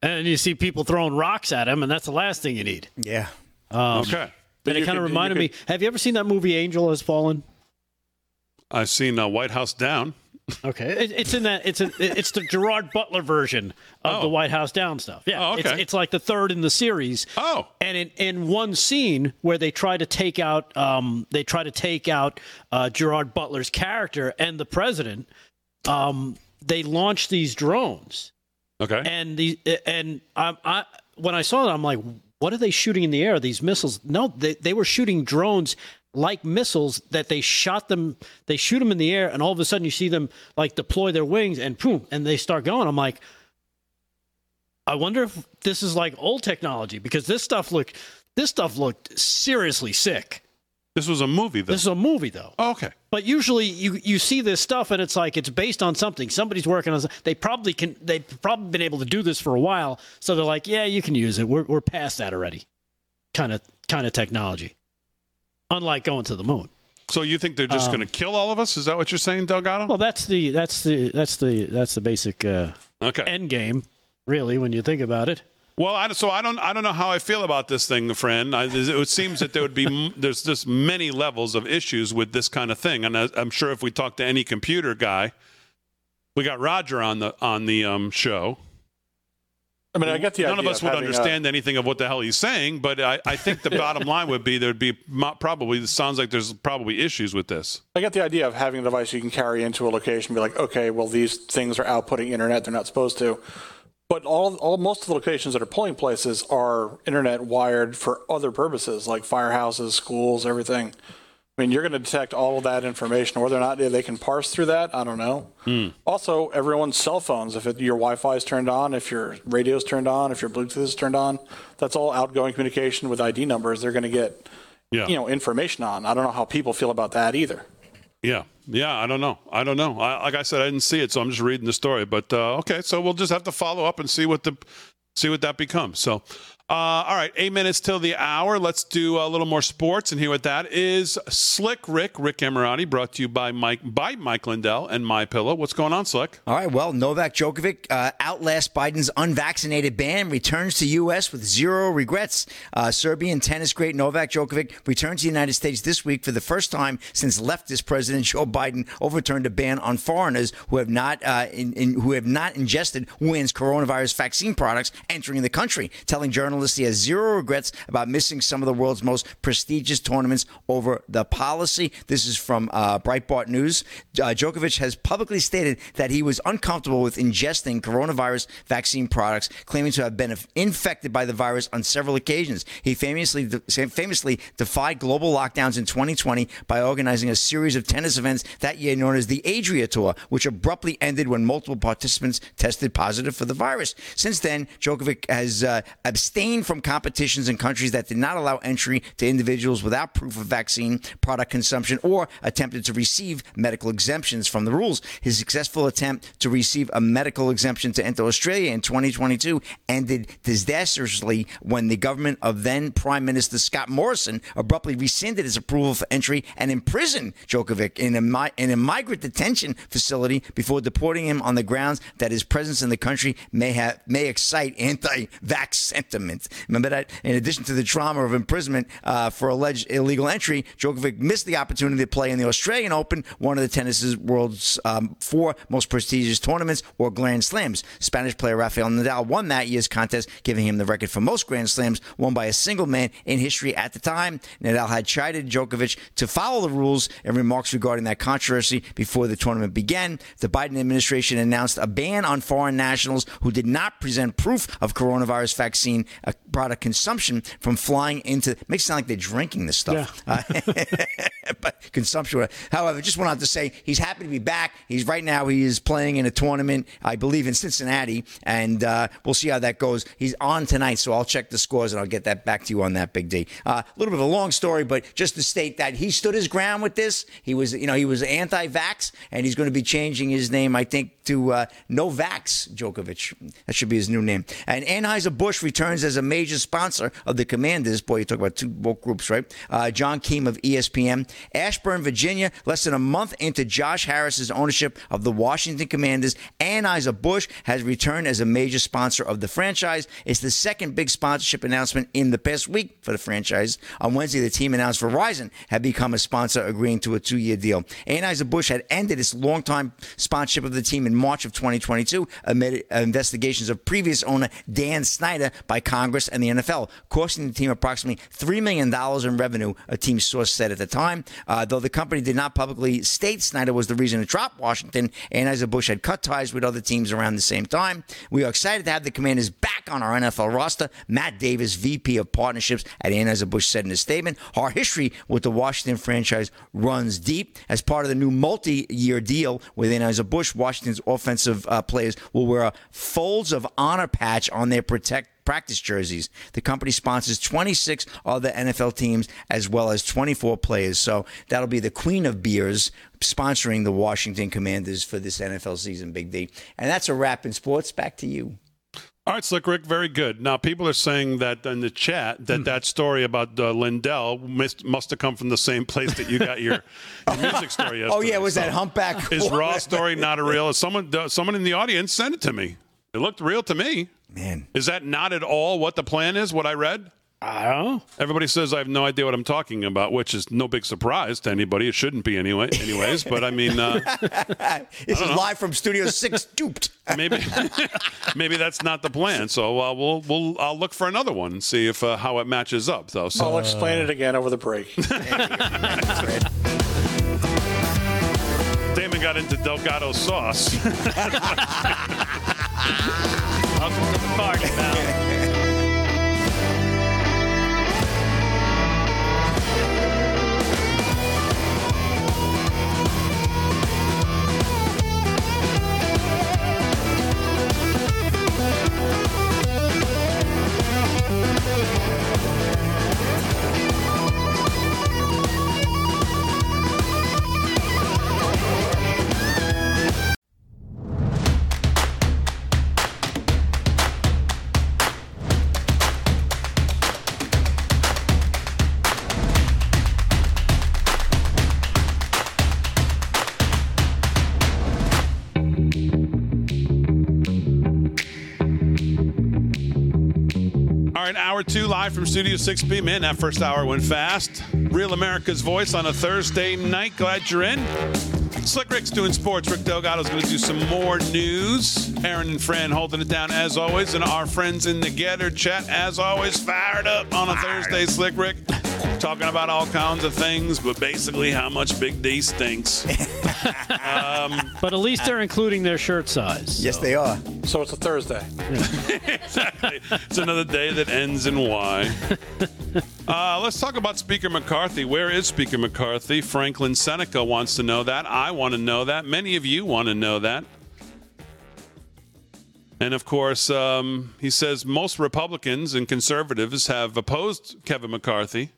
[SPEAKER 3] And you see people throwing rocks at him, and that's the last thing you need.
[SPEAKER 2] Yeah.
[SPEAKER 3] Um,
[SPEAKER 1] okay.
[SPEAKER 4] But
[SPEAKER 3] And it kind of reminded
[SPEAKER 4] could-
[SPEAKER 3] me. Have you ever seen that movie Angel Has Fallen?
[SPEAKER 1] I've seen uh, White House Down.
[SPEAKER 3] Okay, it, it's in that. It's a, it's the Gerard Butler version of
[SPEAKER 1] Oh.
[SPEAKER 3] the White House Down stuff. Yeah,
[SPEAKER 1] Oh,
[SPEAKER 3] it's,
[SPEAKER 1] okay.
[SPEAKER 3] it's like the third in the series.
[SPEAKER 1] Oh.
[SPEAKER 3] and in, in one scene where they try to take out, um, they try to take out uh, Gerard Butler's character and the president. Um, they launch these drones,
[SPEAKER 1] Okay.
[SPEAKER 3] and the and I, I when I saw that I'm like, what are they shooting in the air? These missiles? No, they they were shooting drones like missiles that they shot them. They shoot them in the air, and all of a sudden you see them like deploy their wings and boom, and they start going. I'm like, I wonder if this is like old technology because this stuff looked this stuff looked seriously sick.
[SPEAKER 1] this was a movie, though.
[SPEAKER 3] This is a movie though.
[SPEAKER 1] oh, okay.
[SPEAKER 3] But usually you you see this stuff and it's like it's based on something. Somebody's working on. They probably can. They've probably been able to do this for a while. So they're like, yeah, you can use it. We're we're past that already. Kind of kind of technology. Unlike going to the moon.
[SPEAKER 1] So you think they're just
[SPEAKER 3] Um,
[SPEAKER 1] going to kill all of us? Is that what you're saying, Delgado?
[SPEAKER 3] Well, that's the that's the that's the that's the basic uh,
[SPEAKER 1] okay.
[SPEAKER 3] end game, really, when you think about it.
[SPEAKER 1] Well, I, so I don't, I don't know how I feel about this thing, friend. I, it seems that there would be, [LAUGHS] there's just many levels of issues with this kind of thing, and I, I'm sure if we talk to any computer guy, we got Roger on the on the um, show.
[SPEAKER 4] I mean, I get the
[SPEAKER 1] None of us would
[SPEAKER 4] having a-
[SPEAKER 1] understand anything of what the hell he's saying, but I, I think the bottom [LAUGHS] line would be there'd be probably. It sounds like there's probably issues with this.
[SPEAKER 4] I get the idea of having a device you can carry into a location, and be like, okay, well, these things are outputting internet; they're not supposed to. But all, all most of the locations that are polling places are internet wired for other purposes, like firehouses, schools, everything. I mean, you're going to detect all of that information. Whether or not they can parse through that, I don't know. Also, everyone's cell phones. If it, your Wi-Fi is turned on, if your radio is turned on, if your Bluetooth is turned on, that's all outgoing communication with ID numbers. They're going to get,
[SPEAKER 1] Yeah.
[SPEAKER 4] you know, information on. I don't know how people feel about that either.
[SPEAKER 1] Yeah, yeah. I don't know. I don't know. I, like I said, I didn't see it, so I'm just reading the story. But uh, okay, so we'll just have to follow up and see what the see what that becomes. So, uh, all right, eight minutes till the hour. Let's do a little more sports and hear what that is. Slick Rick, Rick Emirati, brought to you by Mike by Mike Lindell and My Pillow. What's going on, Slick?
[SPEAKER 2] All right. Well, Novak Djokovic uh, outlasts Biden's unvaccinated ban, returns to U.S. with zero regrets. Uh, Serbian tennis great Novak Djokovic returned to the United States this week for the first time since leftist President Joe Biden overturned a ban on foreigners who have not uh, in, in, who have not ingested Wuhan's coronavirus vaccine products entering the country, telling journalists he has zero regrets about missing some of the world's most prestigious tournaments over the policy. This is from uh, Breitbart News. Uh, Djokovic has publicly stated that he was uncomfortable with ingesting coronavirus vaccine products, claiming to have been infected by the virus on several occasions. He famously famously defied global lockdowns in 2020 by organizing a series of tennis events that year known as the Adria Tour, which abruptly ended when multiple participants tested positive for the virus. Since then, Djokovic has uh, abstained from competitions in countries that did not allow entry to individuals without proof of vaccine product consumption or attempted to receive medical exemptions from the rules. His successful attempt to receive a medical exemption to enter Australia in 2022 ended disastrously when the government of then Prime Minister Scott Morrison abruptly rescinded his approval for entry and imprisoned Djokovic in a, in a migrant detention facility before deporting him on the grounds that his presence in the country may have may excite anti-vax sentiment. Remember that? In addition to the trauma of imprisonment uh, for alleged illegal entry, Djokovic missed the opportunity to play in the Australian Open, one of the tennis's world's um, four most prestigious tournaments or Grand Slams. Spanish player Rafael Nadal won that year's contest, giving him the record for most Grand Slams won by a single man in history at the time. Nadal had chided Djokovic to follow the rules in remarks regarding that controversy before the tournament began. The Biden administration announced a ban on foreign nationals who did not present proof of coronavirus vaccine a product consumption from flying into. Makes it sound like they're drinking this stuff. Uh, [LAUGHS] but consumption. However, just went on to say he's happy to be back. He's right now he is playing in a tournament, I believe, in Cincinnati, and uh, we'll see how that goes. He's on tonight, so I'll check the scores and I'll get that back to you on that, Big D. Uh, a little bit of a long story, but just to state that he stood his ground with this. He was, you know, he was anti-vax, and he's going to be changing his name, I think, to uh, Novax Djokovic. That should be his new name. And Anheuser-Busch returns as a major sponsor of the Commanders. Boy, you talk about two woke groups, right? Uh, John Keim of ESPN. Ashburn, Virginia, less than a month into Josh Harris's ownership of the Washington Commanders, Anheuser-Busch has returned as a major sponsor of the franchise. It's the second big sponsorship announcement in the past week for the franchise. On Wednesday, the team announced Verizon had become a sponsor, agreeing to a two-year deal. Anheuser-Busch had ended its longtime sponsorship of the team in March of 2022 amid investigations of previous owner Dan Snyder by Congress and the NFL, costing the team approximately $3 million in revenue, a team source said at the time. Uh, though the company did not publicly state Snyder was the reason to drop Washington, Anheuser-Busch had cut ties with other teams around the same time. We are excited to have the Commanders back on our NFL roster. Matt Davis, VP of Partnerships at Anheuser-Busch, said in a statement, our history with the Washington franchise runs deep. As part of the new multi-year deal with Anheuser-Busch, Washington's offensive uh, players will wear folds of honor patch on their protect practice jerseys. The company sponsors 26 other NFL teams as well as 24 players. So that'll be the Queen of Beers sponsoring the Washington Commanders for this NFL season, Big D. And that's a wrap in sports. Back to you.
[SPEAKER 1] All right, Slick Rick, very good. Now, people are saying that in the chat that that [LAUGHS] story about uh, Lindell must, must have come from the same place that you got your, your [LAUGHS] music story yesterday.
[SPEAKER 2] Oh yeah, was that humpback?
[SPEAKER 1] Is [LAUGHS] Raw story not a real? Someone, uh, someone in the audience sent it to me. It looked real to me.
[SPEAKER 2] Man,
[SPEAKER 1] Is that not at all what the plan is? What I read?
[SPEAKER 3] I don't know.
[SPEAKER 1] Everybody says I have no idea what I'm talking about, which is no big surprise to anybody. It shouldn't be anyway. Anyways, but I mean, uh, [LAUGHS]
[SPEAKER 2] this is live from Studio Six. [LAUGHS] Duped.
[SPEAKER 1] maybe [LAUGHS] maybe that's not the plan. So uh, we'll we'll I'll look for another one and see if uh, how it matches up. Though. So
[SPEAKER 4] I'll explain it again over the break.
[SPEAKER 1] Damon got into Delgado sauce.
[SPEAKER 3] Welcome to the party, pal. [LAUGHS]
[SPEAKER 1] two live from Studio 6B. Man, that first hour went fast. Real America's Voice on a Thursday night. Glad you're in. Slick Rick's doing sports. Rick Delgado's going to do some more news. Aaron and Fran holding it down as always. And our friends in the GETTR chat, as always, fired up on a Thursday. Slick Rick talking about all kinds of things, but basically how much Big D stinks. [LAUGHS]
[SPEAKER 3] But at least they're including their shirt size.
[SPEAKER 2] Yes, they are.
[SPEAKER 4] so it's a Thursday. [LAUGHS]
[SPEAKER 1] exactly. It's another day that ends in Y. [LAUGHS] Uh, let's talk about Speaker McCarthy. Where is Speaker McCarthy? Franklin Seneca wants to know that. I want to know that. Many of you want to know that. And of course, um, he says most Republicans and conservatives have opposed Kevin McCarthy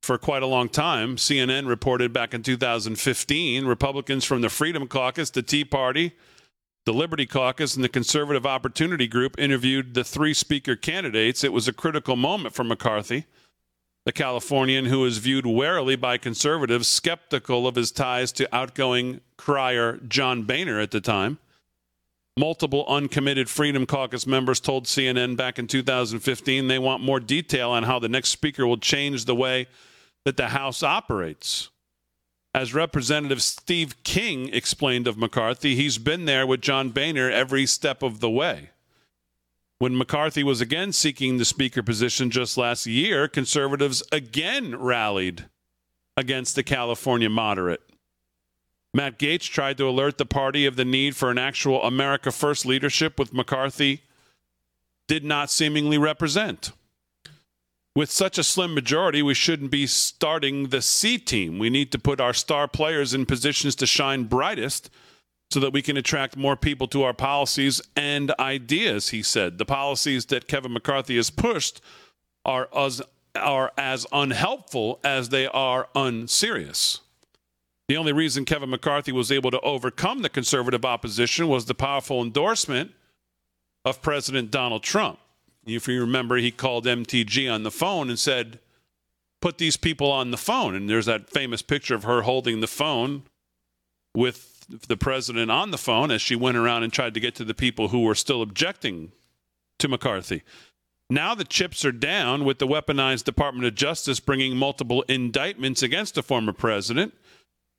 [SPEAKER 1] for quite a long time. CNN reported back in 2015 Republicans from the Freedom Caucus, the Tea Party, the Liberty Caucus and the Conservative Opportunity Group interviewed the three speaker candidates. It was a critical moment for McCarthy, the Californian who was viewed warily by conservatives, skeptical of his ties to outgoing crier John Boehner at the time. Multiple uncommitted Freedom Caucus members told CNN back in 2015 they want more detail on how the next speaker will change the way that the House operates. As Representative Steve King explained of McCarthy, he's been there with John Boehner every step of the way. When McCarthy was again seeking the speaker position just last year, conservatives again rallied against the California moderate. Matt Gaetz tried to alert the party of the need for an actual America First leadership with McCarthy did not seemingly represent. With such a slim majority, we shouldn't be starting the C team. We need to put our star players in positions to shine brightest so that we can attract more people to our policies and ideas, he said. The policies that Kevin McCarthy has pushed are as, are as unhelpful as they are unserious. The only reason Kevin McCarthy was able to overcome the conservative opposition was the powerful endorsement of President Donald Trump. If you remember, he called MTG on the phone and said, Put these people on the phone. And there's that famous picture of her holding the phone with the president on the phone as she went around and tried to get to the people who were still objecting to McCarthy. Now the chips are down with the weaponized Department of Justice bringing multiple indictments against the former president,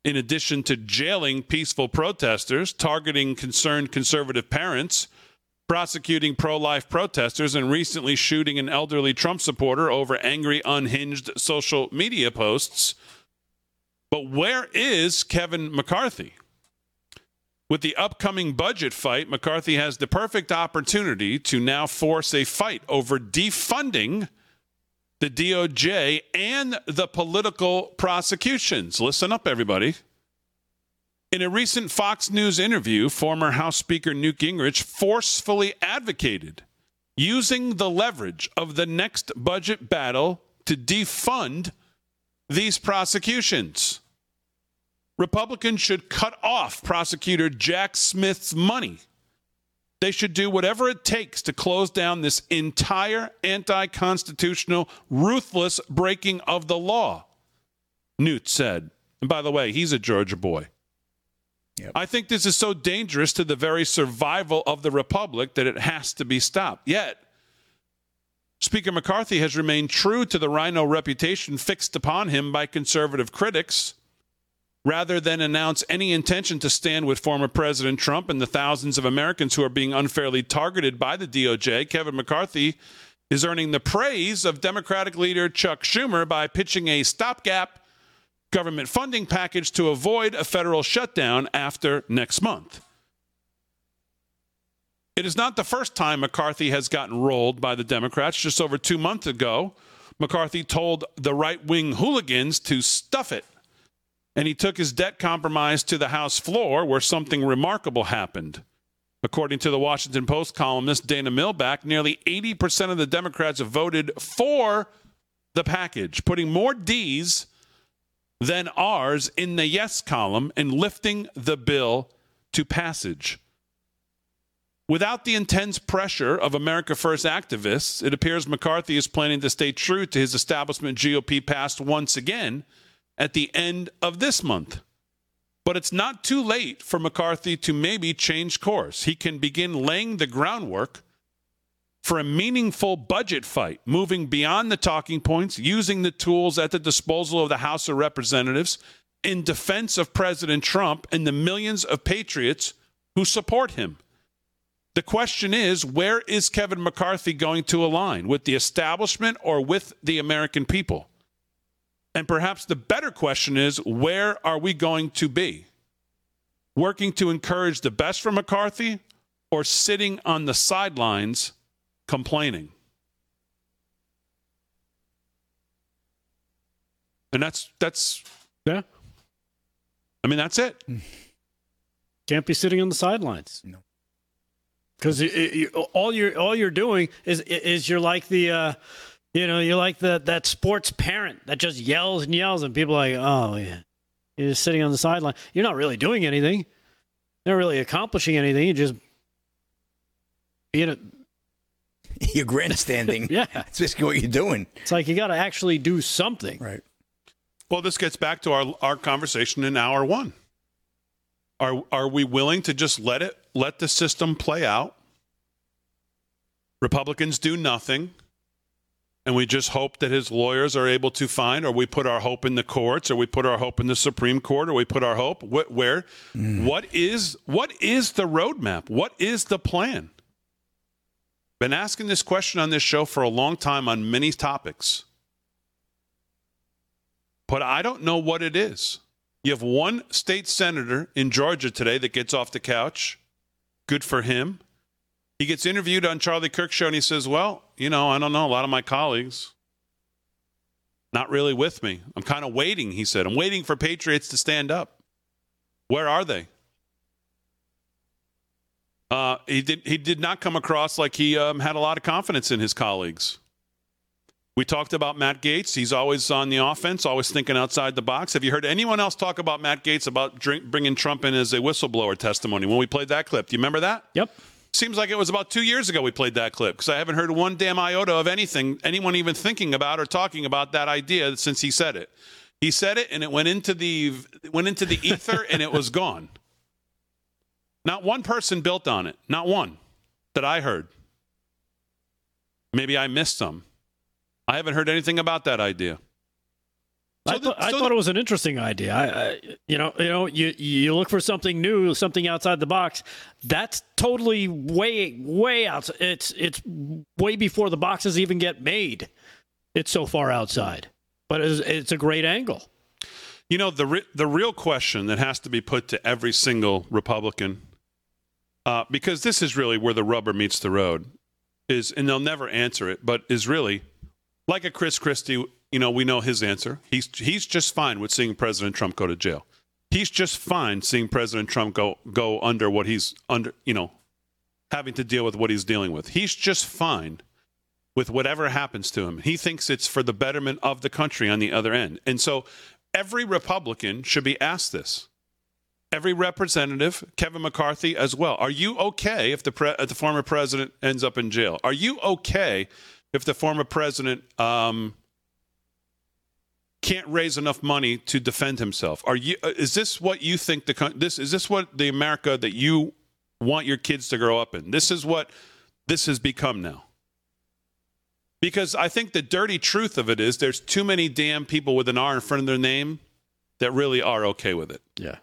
[SPEAKER 1] in addition to jailing peaceful protesters, targeting concerned conservative parents, prosecuting pro life protesters, and recently shooting an elderly Trump supporter over angry, unhinged social media posts. But where is Kevin McCarthy? With the upcoming budget fight, McCarthy has the perfect opportunity to now force a fight over defunding the DOJ and the political prosecutions. Listen up, everybody. In a recent Fox News interview, former House Speaker Newt Gingrich forcefully advocated using the leverage of the next budget battle to defund these prosecutions. Republicans should cut off prosecutor Jack Smith's money. They should do whatever it takes to close down this entire anti constitutional, ruthless breaking of the law, Newt said. And by the way, he's a Georgia boy. Yep. I think this is so dangerous to the very survival of the republic that it has to be stopped. Yet, Speaker McCarthy has remained true to the RINO reputation fixed upon him by conservative critics. Rather than announce any intention to stand with former President Trump and the thousands of Americans who are being unfairly targeted by the DOJ, Kevin McCarthy is earning the praise of Democratic leader Chuck Schumer by pitching a stopgap government funding package to avoid a federal shutdown after next month. It is not the first time McCarthy has gotten rolled by the Democrats. Just over two months ago, McCarthy told the right wing hooligans to stuff it. And he took his debt compromise to the House floor where something remarkable happened. According to the Washington Post columnist Dana Milbank, nearly 80% of the Democrats voted for the package, putting more D's than R's in the yes column and lifting the bill to passage. Without the intense pressure of America First activists, it appears McCarthy is planning to stay true to his establishment GOP past once again at the end of this month. But it's not too late for McCarthy to maybe change course. He can begin laying the groundwork for a meaningful budget fight, moving beyond the talking points, using the tools at the disposal of the House of Representatives in defense of President Trump and the millions of patriots who support him. The question is where is Kevin McCarthy going to align? With the establishment or with the American people? And perhaps the better question is where are we going to be? Working to encourage the best for McCarthy or sitting on the sidelines complaining? And that's that's
[SPEAKER 3] yeah.
[SPEAKER 1] I mean that's it.
[SPEAKER 3] Can't be sitting on the sidelines. No. Because all you're all you're doing is is you're like the uh, you know you're like the that sports parent that just yells and yells and people are like oh yeah you're just sitting on the sideline you're not really doing anything you're not really accomplishing anything you're just being know [LAUGHS]
[SPEAKER 2] you're grandstanding [LAUGHS]
[SPEAKER 3] yeah
[SPEAKER 2] It's basically what you're doing
[SPEAKER 3] it's like you got to actually do something
[SPEAKER 2] right
[SPEAKER 1] well this gets back to our our conversation in hour one are are we willing to just let it let the system play out? Republicans do nothing, and we just hope that his lawyers are able to find, or we put our hope in the courts, or we put our hope in the Supreme Court, or we put our hope where? Mm. What is what is the roadmap? What is the plan? Been asking this question on this show for a long time on many topics, but I don't know what it is. You have one state senator in Georgia today that gets off the couch. Good for him. He gets interviewed on Charlie Kirk show and he says, "Well, you know, I don't know. A lot of my colleagues not really with me. I'm kind of waiting." He said, "I'm waiting for Patriots to stand up. Where are they?" Uh, he did. He did not come across like he um, had a lot of confidence in his colleagues. We talked about Matt Gaetz. He's always on the offense, always thinking outside the box. Have you heard anyone else talk about Matt Gaetz about drink, bringing Trump in as a whistleblower testimony when we played that clip? Do you remember that?
[SPEAKER 3] Yep.
[SPEAKER 1] Seems like it was about two years ago we played that clip because I haven't heard one damn iota of anything, anyone even thinking about or talking about that idea since he said it. He said it and it went into the went into the ether and it was gone. Not one person built on it. Not one that I heard. Maybe I missed some. I haven't heard anything about that idea.
[SPEAKER 3] So I, th- the, so I thought the, it was an interesting idea. I, I, you know, you know, you you look for something new, something outside the box. That's totally way way out. It's it's way before the boxes even get made. It's so far outside, but it's, it's a great angle.
[SPEAKER 1] You know, the re- the real question that has to be put to every single Republican uh, because this is really where the rubber meets the road, is, and they'll never answer it, but is really like a Chris Christie. You know, we know his answer. He's he's just fine with seeing President Trump go to jail. He's just fine seeing President Trump go go under what he's under. You know, having to deal with what he's dealing with. He's just fine with whatever happens to him. He thinks it's for the betterment of the country on the other end. And so every Republican should be asked this every representative, Kevin McCarthy as well. Are you okay if the pre- if the former president ends up in jail? Are you okay if the former president um, can't raise enough money to defend himself? Are you? Uh, is this what you think the this is this what the America that you want your kids to grow up in? This is what this has become now. Because I think the dirty truth of it is there's too many damn people with an R in front of their name that really are okay with it.
[SPEAKER 3] Yeah.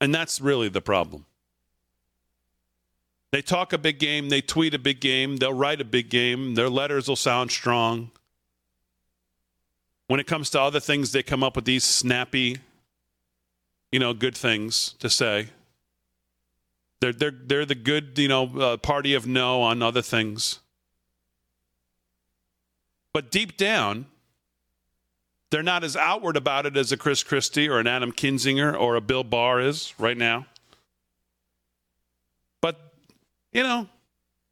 [SPEAKER 1] And that's really the problem. They talk a big game, they tweet a big game, they'll write a big game, their letters will sound strong. When it comes to other things, they come up with these snappy, you know, good things to say. They're, they're, they're the good, you know, uh, party of no on other things. But deep down, they're not as outward about it as a Chris Christie or an Adam Kinzinger or a Bill Barr is right now. But, you know,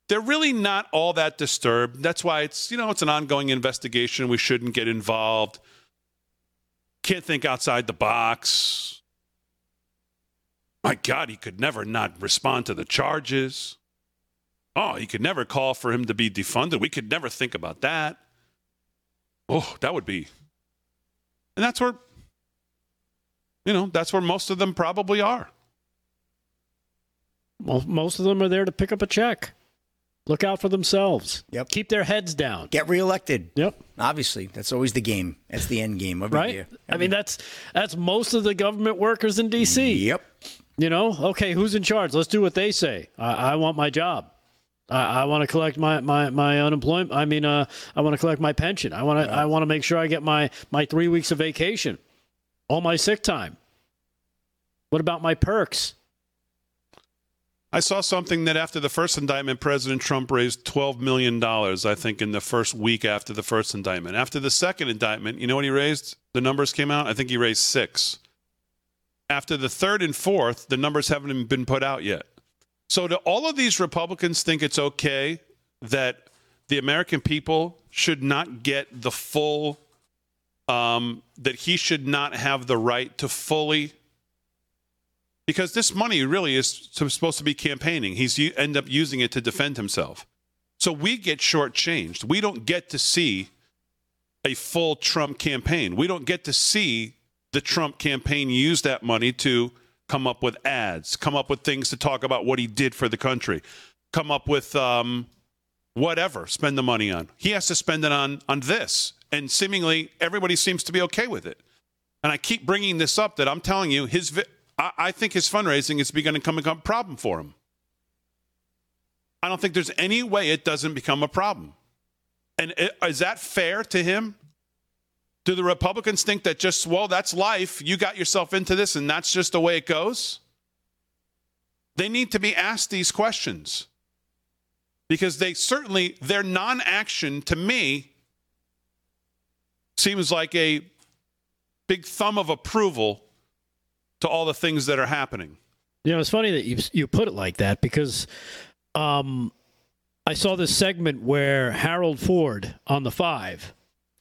[SPEAKER 1] they're really not all that disturbed. That's why it's, you know, it's an ongoing investigation. We shouldn't get involved. Can't think outside the box. My God, he could never not respond to the charges. Oh, he could never call for him to be defunded. We could never think about that. Oh, that would be and that's where, you know, that's where most of them probably are.
[SPEAKER 3] Well, most of them are there to pick up a check. Look out for themselves.
[SPEAKER 2] Yep.
[SPEAKER 3] Keep their heads down.
[SPEAKER 2] Get reelected.
[SPEAKER 3] Yep.
[SPEAKER 2] Obviously, that's always the game. That's the end game every
[SPEAKER 3] right?
[SPEAKER 2] year. Every
[SPEAKER 3] I mean, that's that's most of the government workers in D.C.
[SPEAKER 2] Yep.
[SPEAKER 3] You know, okay, who's in charge? Let's do what they say. I, I want my job. I, I want to collect my, my, my unemployment. I mean, uh, I want to collect my pension. I want to I want to make sure I get my, my three weeks of vacation, all my sick time. What about my perks?
[SPEAKER 1] I saw something that after the first indictment, President Trump raised $12 million, I think, in the first week after the first indictment. After the second indictment, you know what he raised? The numbers came out. I think he raised six. After the third and fourth, the numbers haven't been put out yet. So, do all of these Republicans think it's okay that the American people should not get the full, um, that he should not have the right to fully? Because this money really is supposed to be campaigning. He's you end up using it to defend himself. So we get shortchanged. We don't get to see a full Trump campaign. We don't get to see the Trump campaign use that money to come up with ads, come up with things to talk about what he did for the country, come up with um, whatever, spend the money on. He has to spend it on on this, and seemingly everybody seems to be okay with it. And I keep bringing this up that I'm telling you, his I, I think his fundraising is going to become a problem for him. I don't think there's any way it doesn't become a problem. And it, is that fair to him? Do the Republicans think that just, well, that's life. You got yourself into this and that's just the way it goes? They need to be asked these questions because they certainly, their non action to me seems like a big thumb of approval to all the things that are happening.
[SPEAKER 3] You know, it's funny that you you put it like that because um, I saw this segment where Harold Ford on the 5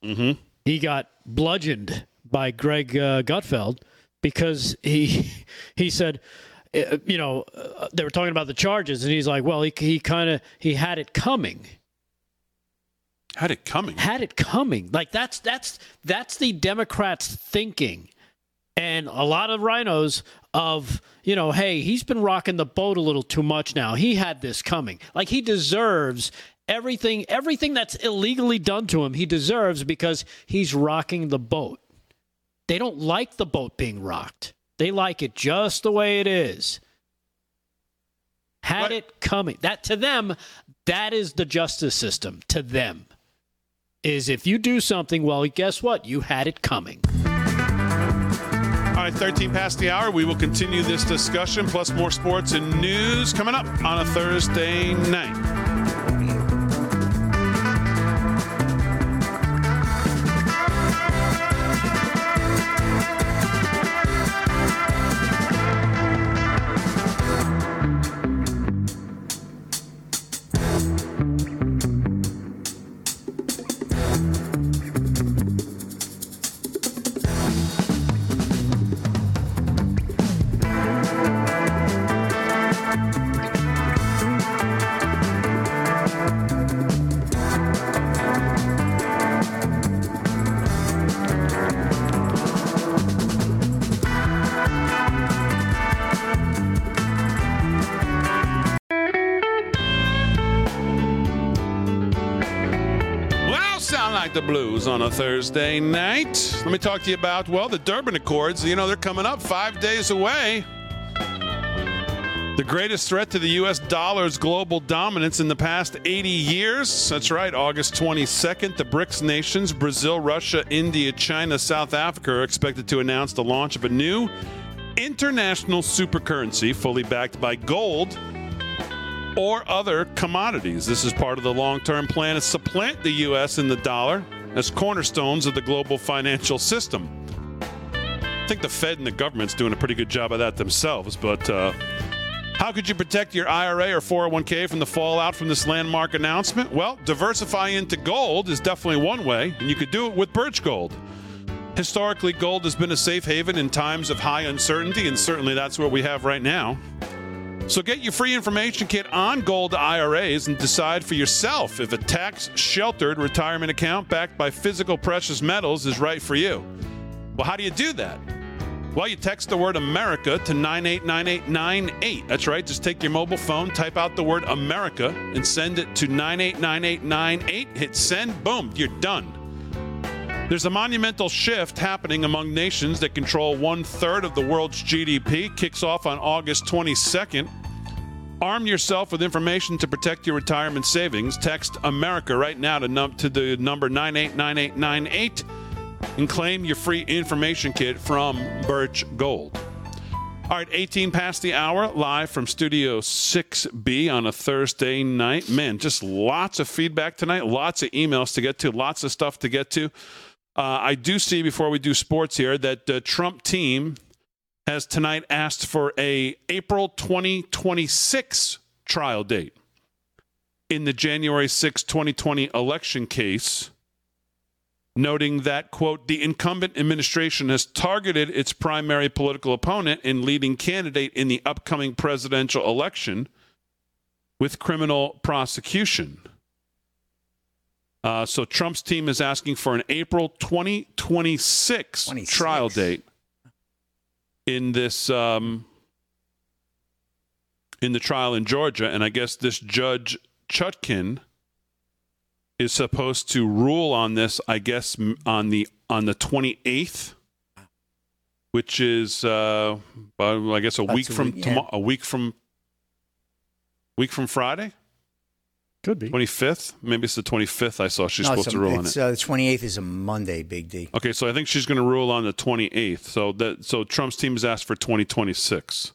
[SPEAKER 1] Mm-hmm.
[SPEAKER 3] He got bludgeoned by Greg uh, Gutfeld because he [LAUGHS] he said, uh, you know, uh, they were talking about the charges, and he's like, well, he he kind of he had it coming,
[SPEAKER 1] Had it coming.
[SPEAKER 3] had it coming. Like that's that's that's the Democrats thinking, and a lot of RINOs of you know, hey, he's been rocking the boat a little too much now. He had this coming. Like he deserves everything everything that's illegally done to him. He deserves because he's rocking the boat. They don't like the boat being rocked. They like it just the way it is. Had
[SPEAKER 1] What-
[SPEAKER 3] it coming. That to them, that is the justice system. To them, is if you do something, well, guess what? You had it coming.
[SPEAKER 1] All right, 13 past the hour. We will continue this discussion, plus more sports and news coming up on a Thursday night. The blues on a Thursday night. Let me talk to you about, well, the Durban Accords. You know, they're coming up five days away. The greatest threat to the U.S. dollar's global dominance in the past 80 years. That's right, August 22nd. The BRICS nations, Brazil, Russia, India, China, South Africa, are expected to announce the launch of a new international supercurrency fully backed by gold or other commodities. This is part of the long term plan to supplant the U.S. and the dollar as cornerstones of the global financial system. I think the Fed and the government's doing a pretty good job of that themselves, but uh, how could you protect your IRA or 401k from the fallout from this landmark announcement? Well, diversify into gold is definitely one way, and you could do it with Birch Gold. Historically, gold has been a safe haven in times of high uncertainty, and certainly that's what we have right now. So get your free information kit on gold IRAs and decide for yourself if a tax sheltered retirement account backed by physical precious metals is right for you. Well, how do you do that? Well, you text the word America to 989898. That's right. Just take your mobile phone, type out the word America, and send it to 989898. Hit send. Boom. You're done. There's a monumental shift happening among nations that control one third of the world's GDP. Kicks off on August 22nd. Arm yourself with information to protect your retirement savings. Text America right now to, num- to the number 989898 and claim your free information kit from Birch Gold. All right, 18 past the hour, live from Studio 6B on a Thursday night. Man, just lots of feedback tonight, lots of emails to get to, lots of stuff to get to. Uh, I do see before we do sports here that the Trump team has tonight asked for a April 2026 trial date in the January 6, 2020 election case, noting that, quote, the incumbent administration has targeted its primary political opponent and leading candidate in the upcoming presidential election with criminal prosecution. Uh, so Trump's team is asking for an April 2026
[SPEAKER 2] 26.
[SPEAKER 1] trial date in this um, in the trial in Georgia, and I guess this judge Chutkan is supposed to rule on this. I guess on the on the 28th, which is uh, I guess a
[SPEAKER 2] That's
[SPEAKER 1] week
[SPEAKER 2] a
[SPEAKER 1] from
[SPEAKER 2] week,
[SPEAKER 1] tomo-
[SPEAKER 2] yeah.
[SPEAKER 1] a week from week from Friday.
[SPEAKER 3] Could be.
[SPEAKER 1] 25th? Maybe it's the 25th I saw she's
[SPEAKER 2] No,
[SPEAKER 1] supposed
[SPEAKER 2] it's
[SPEAKER 1] to rule on
[SPEAKER 2] it's,
[SPEAKER 1] it.
[SPEAKER 2] Uh, the 28th is a Monday, Big D.
[SPEAKER 1] Okay, so I think she's going to rule on the 28th. So that so Trump's team has asked for 2026.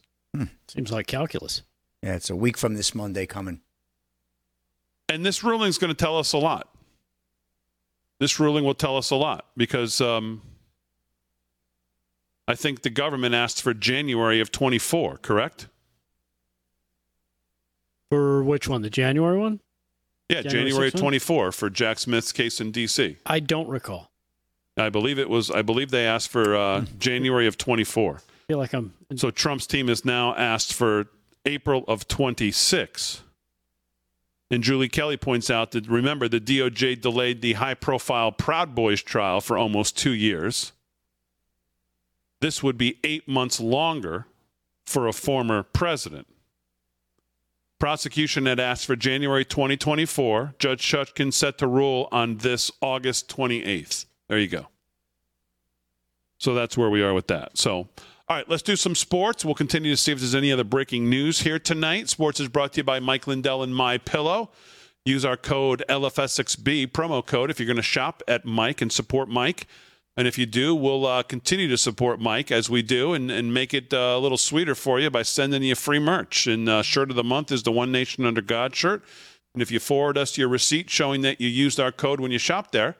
[SPEAKER 3] Seems like calculus.
[SPEAKER 2] Yeah, it's a week from this Monday coming.
[SPEAKER 1] And this ruling is going to tell us a lot. This ruling will tell us a lot because um, I think the government asked for January of 24, correct?
[SPEAKER 3] For which one? The January one?
[SPEAKER 1] Yeah,
[SPEAKER 3] January
[SPEAKER 1] January
[SPEAKER 3] 6th one?
[SPEAKER 1] 24 for Jack Smith's case in D.C.
[SPEAKER 3] I don't recall.
[SPEAKER 1] I believe it was. I believe they asked for uh, January of 24.
[SPEAKER 3] I feel like I'm.
[SPEAKER 1] So Trump's team has now asked for April of 26. And Julie Kelly points out that remember the DOJ delayed the high-profile Proud Boys trial for almost two years. This would be eight months longer for a former president. Prosecution had asked for January 2024. Judge Chutkan set to rule on this August 28th. There you go. So that's where we are with that. So, all right, let's do some sports. We'll continue to see if there's any other breaking news here tonight. Sports is brought to you by Mike Lindell and My Pillow. Use our code LFS6B promo code if you're going to shop at Mike and support Mike. And if you do, we'll uh, continue to support Mike as we do and, and make it uh, a little sweeter for you by sending you free merch. And uh, shirt of the month is the One Nation Under God shirt. And if you forward us your receipt showing that you used our code when you shop there,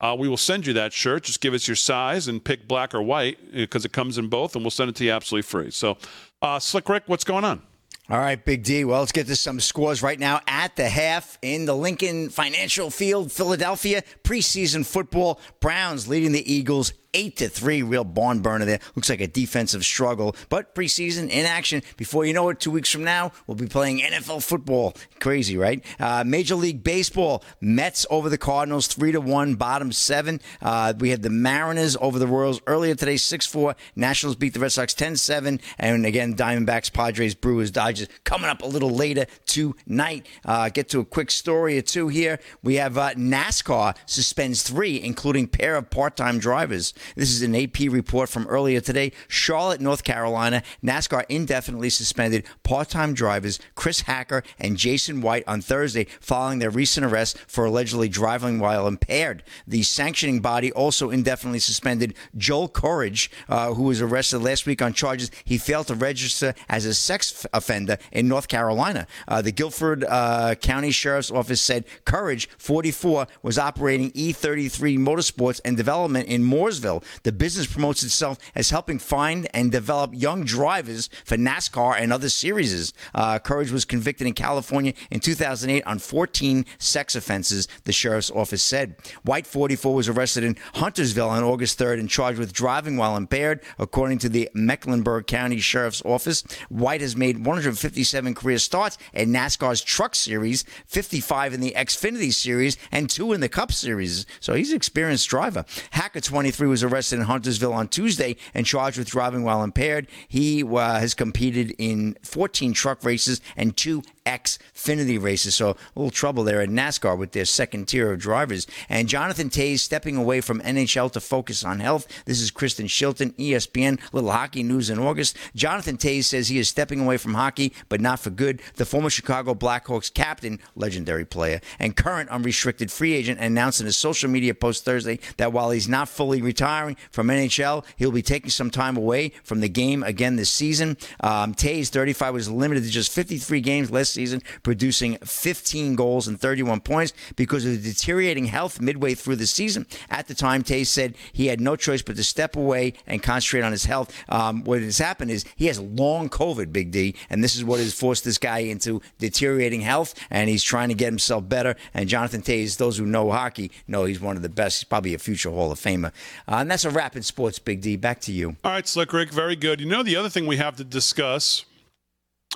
[SPEAKER 1] uh, we will send you that shirt. Just give us your size and pick black or white because it comes in both, and we'll send it to you absolutely free. So, uh, Slick Rick, what's going on?
[SPEAKER 2] All right, Big D. Well, let's get to some scores right now at the half in the Lincoln Financial Field, Philadelphia. Preseason football. Browns leading the Eagles eight to three. Real barn burner there. Looks like a defensive struggle, but preseason in action. Before you know it, two weeks from now, we'll be playing NFL football. Crazy, right? Uh, Major League Baseball. Mets over the Cardinals, three to one, bottom seven. Uh, we had the Mariners over the Royals earlier today, six four. Nationals beat the Red Sox 10-7. and again Diamondbacks, Padres, Brewers, Dodgers coming up a little later tonight. Uh, get to a quick story or two here. We have uh, NASCAR suspends three, including pair of part-time drivers. This is an AP report from earlier today. Charlotte, North Carolina, NASCAR indefinitely suspended part-time drivers Chris Hacker and Jason White on Thursday following their recent arrest for allegedly driving while impaired. The sanctioning body also indefinitely suspended Joel Courage, uh, who was arrested last week on charges he failed to register as a sex offender in North Carolina. Uh, the Guilford uh, County Sheriff's Office said Courage, 44, was operating E33 Motorsports and Development in Mooresville. The business promotes itself as helping find and develop young drivers for NASCAR and other series. Uh, Courage was convicted in California in 2008 on 14 sex offenses, the sheriff's office said. White, 44, was arrested in Huntersville on August 3rd and charged with driving while impaired, according to the Mecklenburg County Sheriff's Office. White has made 157 career starts in NASCAR's Truck Series, 55 in the Xfinity Series, and two in the Cup Series. So he's an experienced driver. Hacker, 23, was arrested in Huntersville on Tuesday and charged with driving while impaired. He uh, has competed in 14 truck races and two Xfinity races. So a little trouble there at NASCAR with their second tier of drivers. And Jonathan Toews stepping away from NHL to focus on health. This is Kristen Shilton, ESPN, little hockey news in August. Jonathan Toews says he is stepping away from hockey, but not for good. The former Chicago Blackhawks captain, legendary player, and current unrestricted free agent announced in a social media post Thursday that while he's not fully retiring from NHL, he'll be taking some time away from the game again this season. Um, Toews, 35, was limited to just 53 games last season, producing 15 goals and 31 points because of the deteriorating health midway through the season. At the time, Toews said he had no choice but to step away and concentrate on his health. Um, what has happened is he has long COVID, Big D, and this is what has forced this guy into deteriorating health, and he's trying to get himself better. And Jonathan Toews, those who know hockey, know he's one of the best. He's probably a future Hall of Famer. Uh, and that's a wrap in sports, Big D. Back to you.
[SPEAKER 1] All right, Slick Rick, very good. You know, the other thing we have to discuss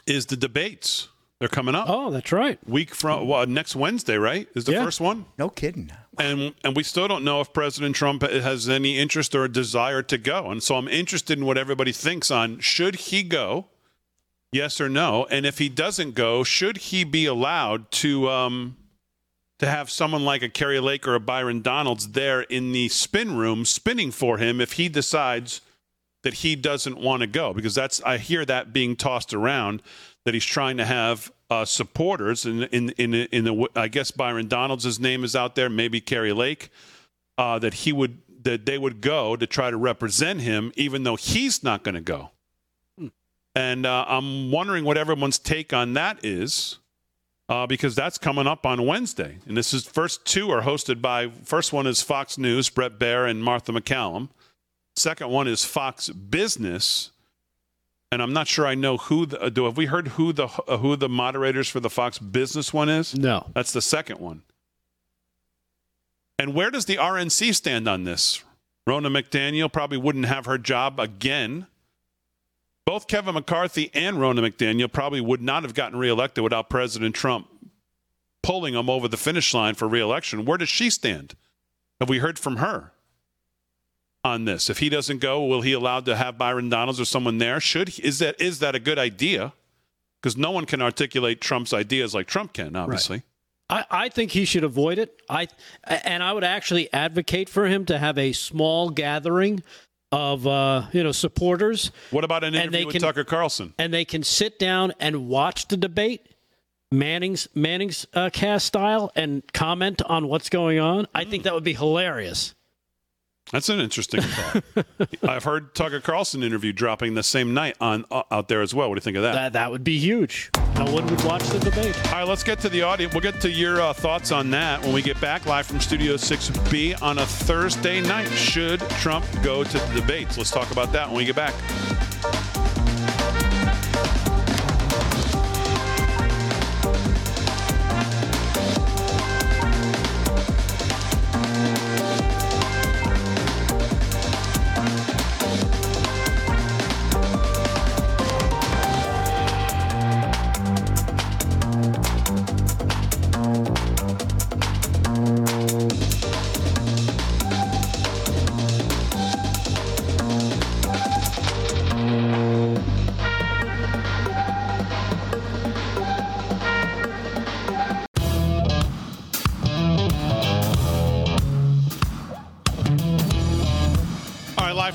[SPEAKER 1] is the debates. They're coming up.
[SPEAKER 3] Oh, that's right.
[SPEAKER 1] Week from well, next Wednesday, right? Is the
[SPEAKER 3] Yeah.
[SPEAKER 1] first one?
[SPEAKER 2] No kidding.
[SPEAKER 1] and and we still don't know if President Trump has any interest or a desire to go. And so I'm interested in what everybody thinks on should he go, yes or no, and if he doesn't go, should he be allowed to um, to have someone like a Kari Lake or a Byron Donalds there in the spin room spinning for him if he decides that he doesn't want to go? Because that's I hear that being tossed around that he's trying to have uh, supporters in in in in the I guess Byron Donalds' name is out there, maybe Kari Lake, uh, that he would that they would go to try to represent him, even though he's not going to go. And uh, I'm wondering what everyone's take on that is. Uh, because that's coming up on Wednesday. And this is first two are hosted by first one is Fox News, Bret Baier and Martha MacCallum. Second one is Fox Business, and I'm not sure I know who the, do have we heard who the uh, who the moderators for the Fox Business one is?
[SPEAKER 3] No.
[SPEAKER 1] That's the second one. And where does the RNC stand on this? Ronna McDaniel probably wouldn't have her job again. Both Kevin McCarthy and Ronna McDaniel probably would not have gotten reelected without President Trump pulling them over the finish line for reelection. Where does she stand? Have we heard from her on this? If he doesn't go, will he allowed to have Byron Donalds or someone there? Should is that is that a good idea? Because no one can articulate Trump's ideas like Trump can, obviously.
[SPEAKER 3] I, I think he should avoid it. I and I would actually advocate for him to have a small gathering of uh, you know supporters,
[SPEAKER 1] What about an interview with
[SPEAKER 3] can-
[SPEAKER 1] Tucker Carlson?
[SPEAKER 3] and they can sit down and watch the debate, Manning's Manning's uh, cast style, and comment on what's going on. I think that would be hilarious.
[SPEAKER 1] That's an interesting thought. [LAUGHS] I've heard Tucker Carlson interview dropping the same night on uh, out there as well. What do you think of that?
[SPEAKER 3] That that would be huge. No one would watch the debate.
[SPEAKER 1] All right, let's get to the audience. We'll get to your uh, thoughts on that when we get back live from Studio 6B on a Thursday night. Should Trump go to the debates? Let's talk about that when we get back.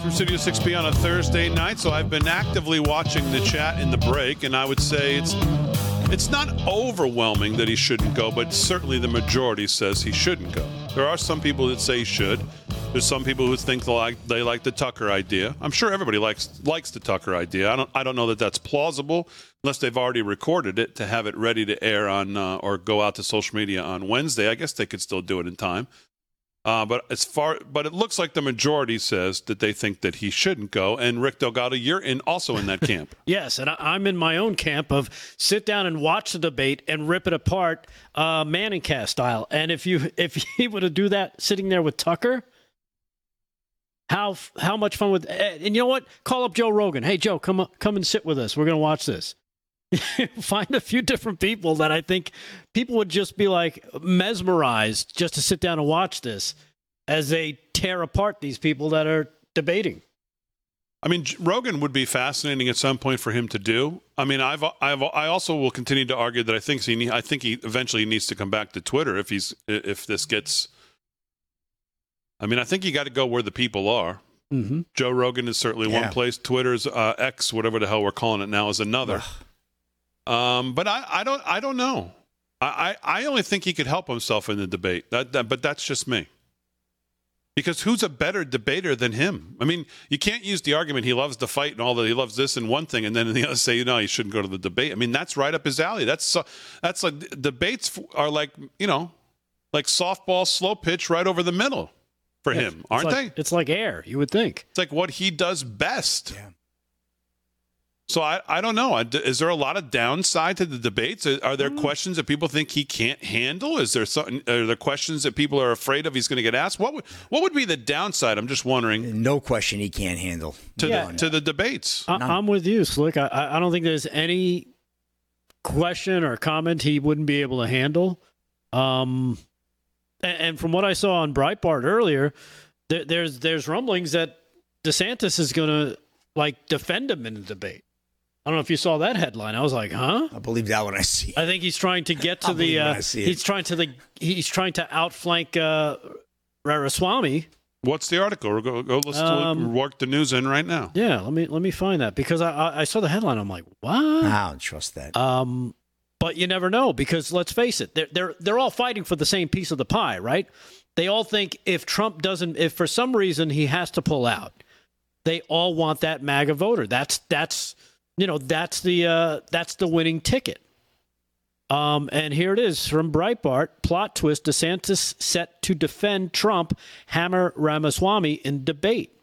[SPEAKER 1] From Studio 6B on a Thursday night. So I've been actively watching the chat in the break, and I would say it's it's not overwhelming that he shouldn't go, but certainly the majority says he shouldn't go. There are some people that say he should. There's some people who think they like they like the Tucker idea. I'm sure everybody likes likes the Tucker idea. I don't I don't know that that's plausible unless they've already recorded it to have it ready to air on uh, or go out to social media on Wednesday. I guess they could still do it in time. Uh, but as far, but it looks like the majority says that they think that he shouldn't go. And Rick Delgado, you're in also in that camp. [LAUGHS]
[SPEAKER 3] Yes, and I, I'm in my own camp of sit down and watch the debate and rip it apart, uh, Manning cast style. And if you [LAUGHS] if he were to do that sitting there with Tucker, how how much fun would? And you know what? Call up Joe Rogan. Hey Joe, come come and sit with us. We're gonna watch this. [LAUGHS] Find a few different people that I think people would just be like mesmerized just to sit down and watch this as they tear apart these people that are debating.
[SPEAKER 1] I mean, Rogan would be fascinating at some point for him to do. I mean, I've, I've, I also will continue to argue that I think he, I think he eventually needs to come back to Twitter if he's, if this gets. I mean, I think you got to go where the people are.
[SPEAKER 3] Mm-hmm.
[SPEAKER 1] Joe Rogan is certainly
[SPEAKER 2] Yeah.
[SPEAKER 1] one place. Twitter's uh, X, whatever the hell we're calling it now, is another. Um, but I, I don't, I don't know. I, I, I only think he could help himself in the debate. That, that, but that's just me. Because who's a better debater than him? I mean, you can't use the argument he loves to fight and all that. He loves this and one thing, and then the other say, you know, you shouldn't go to the debate. I mean, that's right up his alley. That's so, that's like debates are like you know, like softball slow pitch right over the middle for him, aren't
[SPEAKER 3] like-
[SPEAKER 1] they?
[SPEAKER 3] It's like air, you would think.
[SPEAKER 1] It's like what he does best.
[SPEAKER 2] Yeah.
[SPEAKER 1] So I, I don't know. Is there a lot of downside to the debates? Are are there questions that people think he can't handle? Is there something? Are there questions that people are afraid of? He's going to get asked. What would what would be the downside? I'm just wondering
[SPEAKER 2] No question he can't handle.
[SPEAKER 1] to
[SPEAKER 3] Yeah.
[SPEAKER 1] the to the debates.
[SPEAKER 3] I, I'm with you, Slick. I- I, I don't think there's any question or comment he wouldn't be able to handle. Um, and, and from what I saw on Breitbart earlier, there, there's there's rumblings that DeSantis is going to like defend him in the debate. I don't know if you saw that headline. I was like, huh?
[SPEAKER 2] I believe that when I see it.
[SPEAKER 3] I think he's trying to get to
[SPEAKER 2] I'll believe
[SPEAKER 3] the.
[SPEAKER 2] when
[SPEAKER 3] Uh,
[SPEAKER 2] I see it.
[SPEAKER 3] he's trying to the. He's trying to outflank uh, Ramaswamy.
[SPEAKER 1] What's the article? Go, go let's
[SPEAKER 3] Um,
[SPEAKER 1] work the news in right now.
[SPEAKER 3] Yeah, let me let me find that because I I, I saw the headline. I'm like, what?
[SPEAKER 2] I don't trust that.
[SPEAKER 3] Um, but you never know because let's face it, they're they're they're all fighting for the same piece of the pie, right? They all think if Trump doesn't, if for some reason he has to pull out, they all want that MAGA voter. That's that's you know that's the uh, that's the winning ticket. Um, and here it is from Breitbart: plot twist: DeSantis set to defend Trump, hammer Ramaswamy in debate.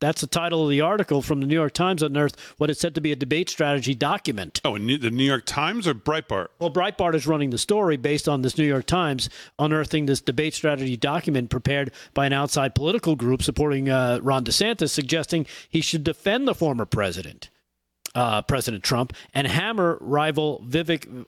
[SPEAKER 3] That's the title of the article from the New York Times unearthed what is said to be a debate strategy document.
[SPEAKER 1] Oh, the New York Times or Breitbart?
[SPEAKER 3] Well, Breitbart is running the story based on this New York Times unearthing this debate strategy document prepared by an outside political group supporting uh, Ron DeSantis, suggesting he should defend the former president, uh, President Trump, and hammer rival Vivek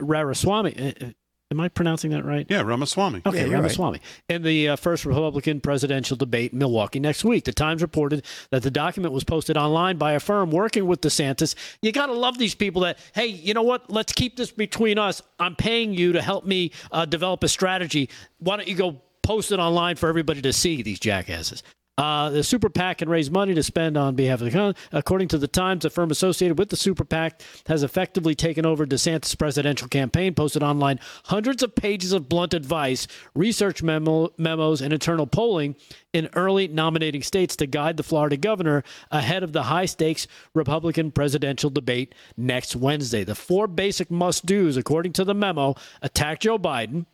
[SPEAKER 3] Ramaswamy. Uh, uh, Am I pronouncing that right?
[SPEAKER 1] Yeah, Ramaswamy.
[SPEAKER 3] Okay,
[SPEAKER 2] yeah,
[SPEAKER 3] Ramaswamy. Right. In the uh, first Republican presidential debate in Milwaukee next week, the Times reported that the document was posted online by a firm working with DeSantis. You got to love these people that, hey, you know what? Let's keep this between us. I'm paying you to help me uh, develop a strategy. Why don't you go post it online for everybody to see, these jackasses? Uh, the super PAC can raise money to spend on behalf of the country. According to the Times, a firm associated with the super PAC has effectively taken over DeSantis' presidential campaign, posted online hundreds of pages of blunt advice, research memo- memos, and internal polling in early nominating states to guide the Florida governor ahead of the high stakes Republican presidential debate next Wednesday. The four basic must dos, according to the memo, attack Joe Biden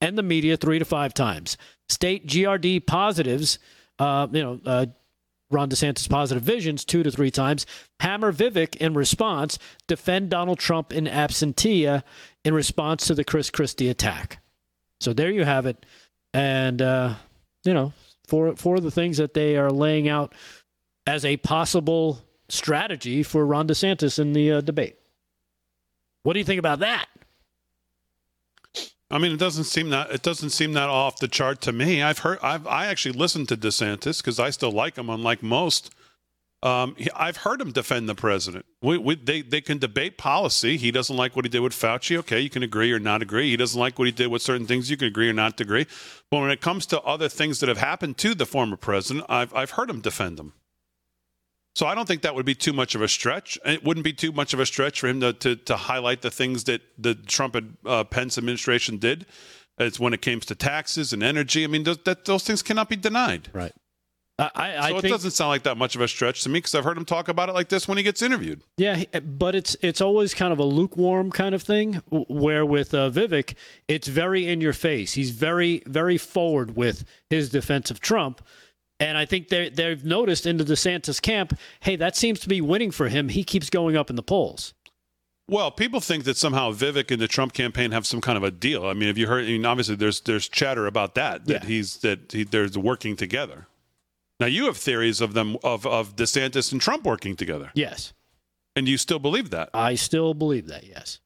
[SPEAKER 3] and the media three to five times, state GRD positives uh, you know, uh, Ron DeSantis' positive visions two to three times. Hammer Vivek in response, defend Donald Trump in absentia in response to the Chris Christie attack. So there you have it. And, uh, you know, for, for the things that they are laying out as a possible strategy for Ron DeSantis in the uh, debate. What do you think about that?
[SPEAKER 1] I mean, it doesn't seem that it doesn't seem that off the chart to me. I've heard, I've I actually listened to DeSantis because I still like him, unlike most. Um, I've heard him defend the president. We, we, they they can debate policy. He doesn't like what he did with Fauci. Okay, you can agree or not agree. He doesn't like what he did with certain things. You can agree or not agree. But when it comes to other things that have happened to the former president, I've I've heard him defend them. So I don't think that would be too much of a stretch. It wouldn't be too much of a stretch for him to to, to highlight the things that the Trump and uh, Pence administration did. It's when it came to taxes and energy. I mean, those, that, those things cannot be denied.
[SPEAKER 3] Right. I, I
[SPEAKER 1] so it
[SPEAKER 3] think,
[SPEAKER 1] doesn't sound like that much of a stretch to me because I've heard him talk about it like this when he gets interviewed.
[SPEAKER 3] Yeah, but it's it's always kind of a lukewarm kind of thing. Where with uh, Vivek, it's very in your face. He's very very forward with his defense of Trump. And I think they they've noticed in the DeSantis camp, hey, that seems to be winning for him. He keeps going up in the polls.
[SPEAKER 1] Well, people think that somehow Vivek and the Trump campaign have some kind of a deal. I mean, have you heard? I mean, obviously, there's there's chatter about that that yeah. he's that he, they're working together. Now, you have theories of them of of DeSantis and Trump working together.
[SPEAKER 3] Yes,
[SPEAKER 1] and you still believe that?
[SPEAKER 3] I still believe that. Yes.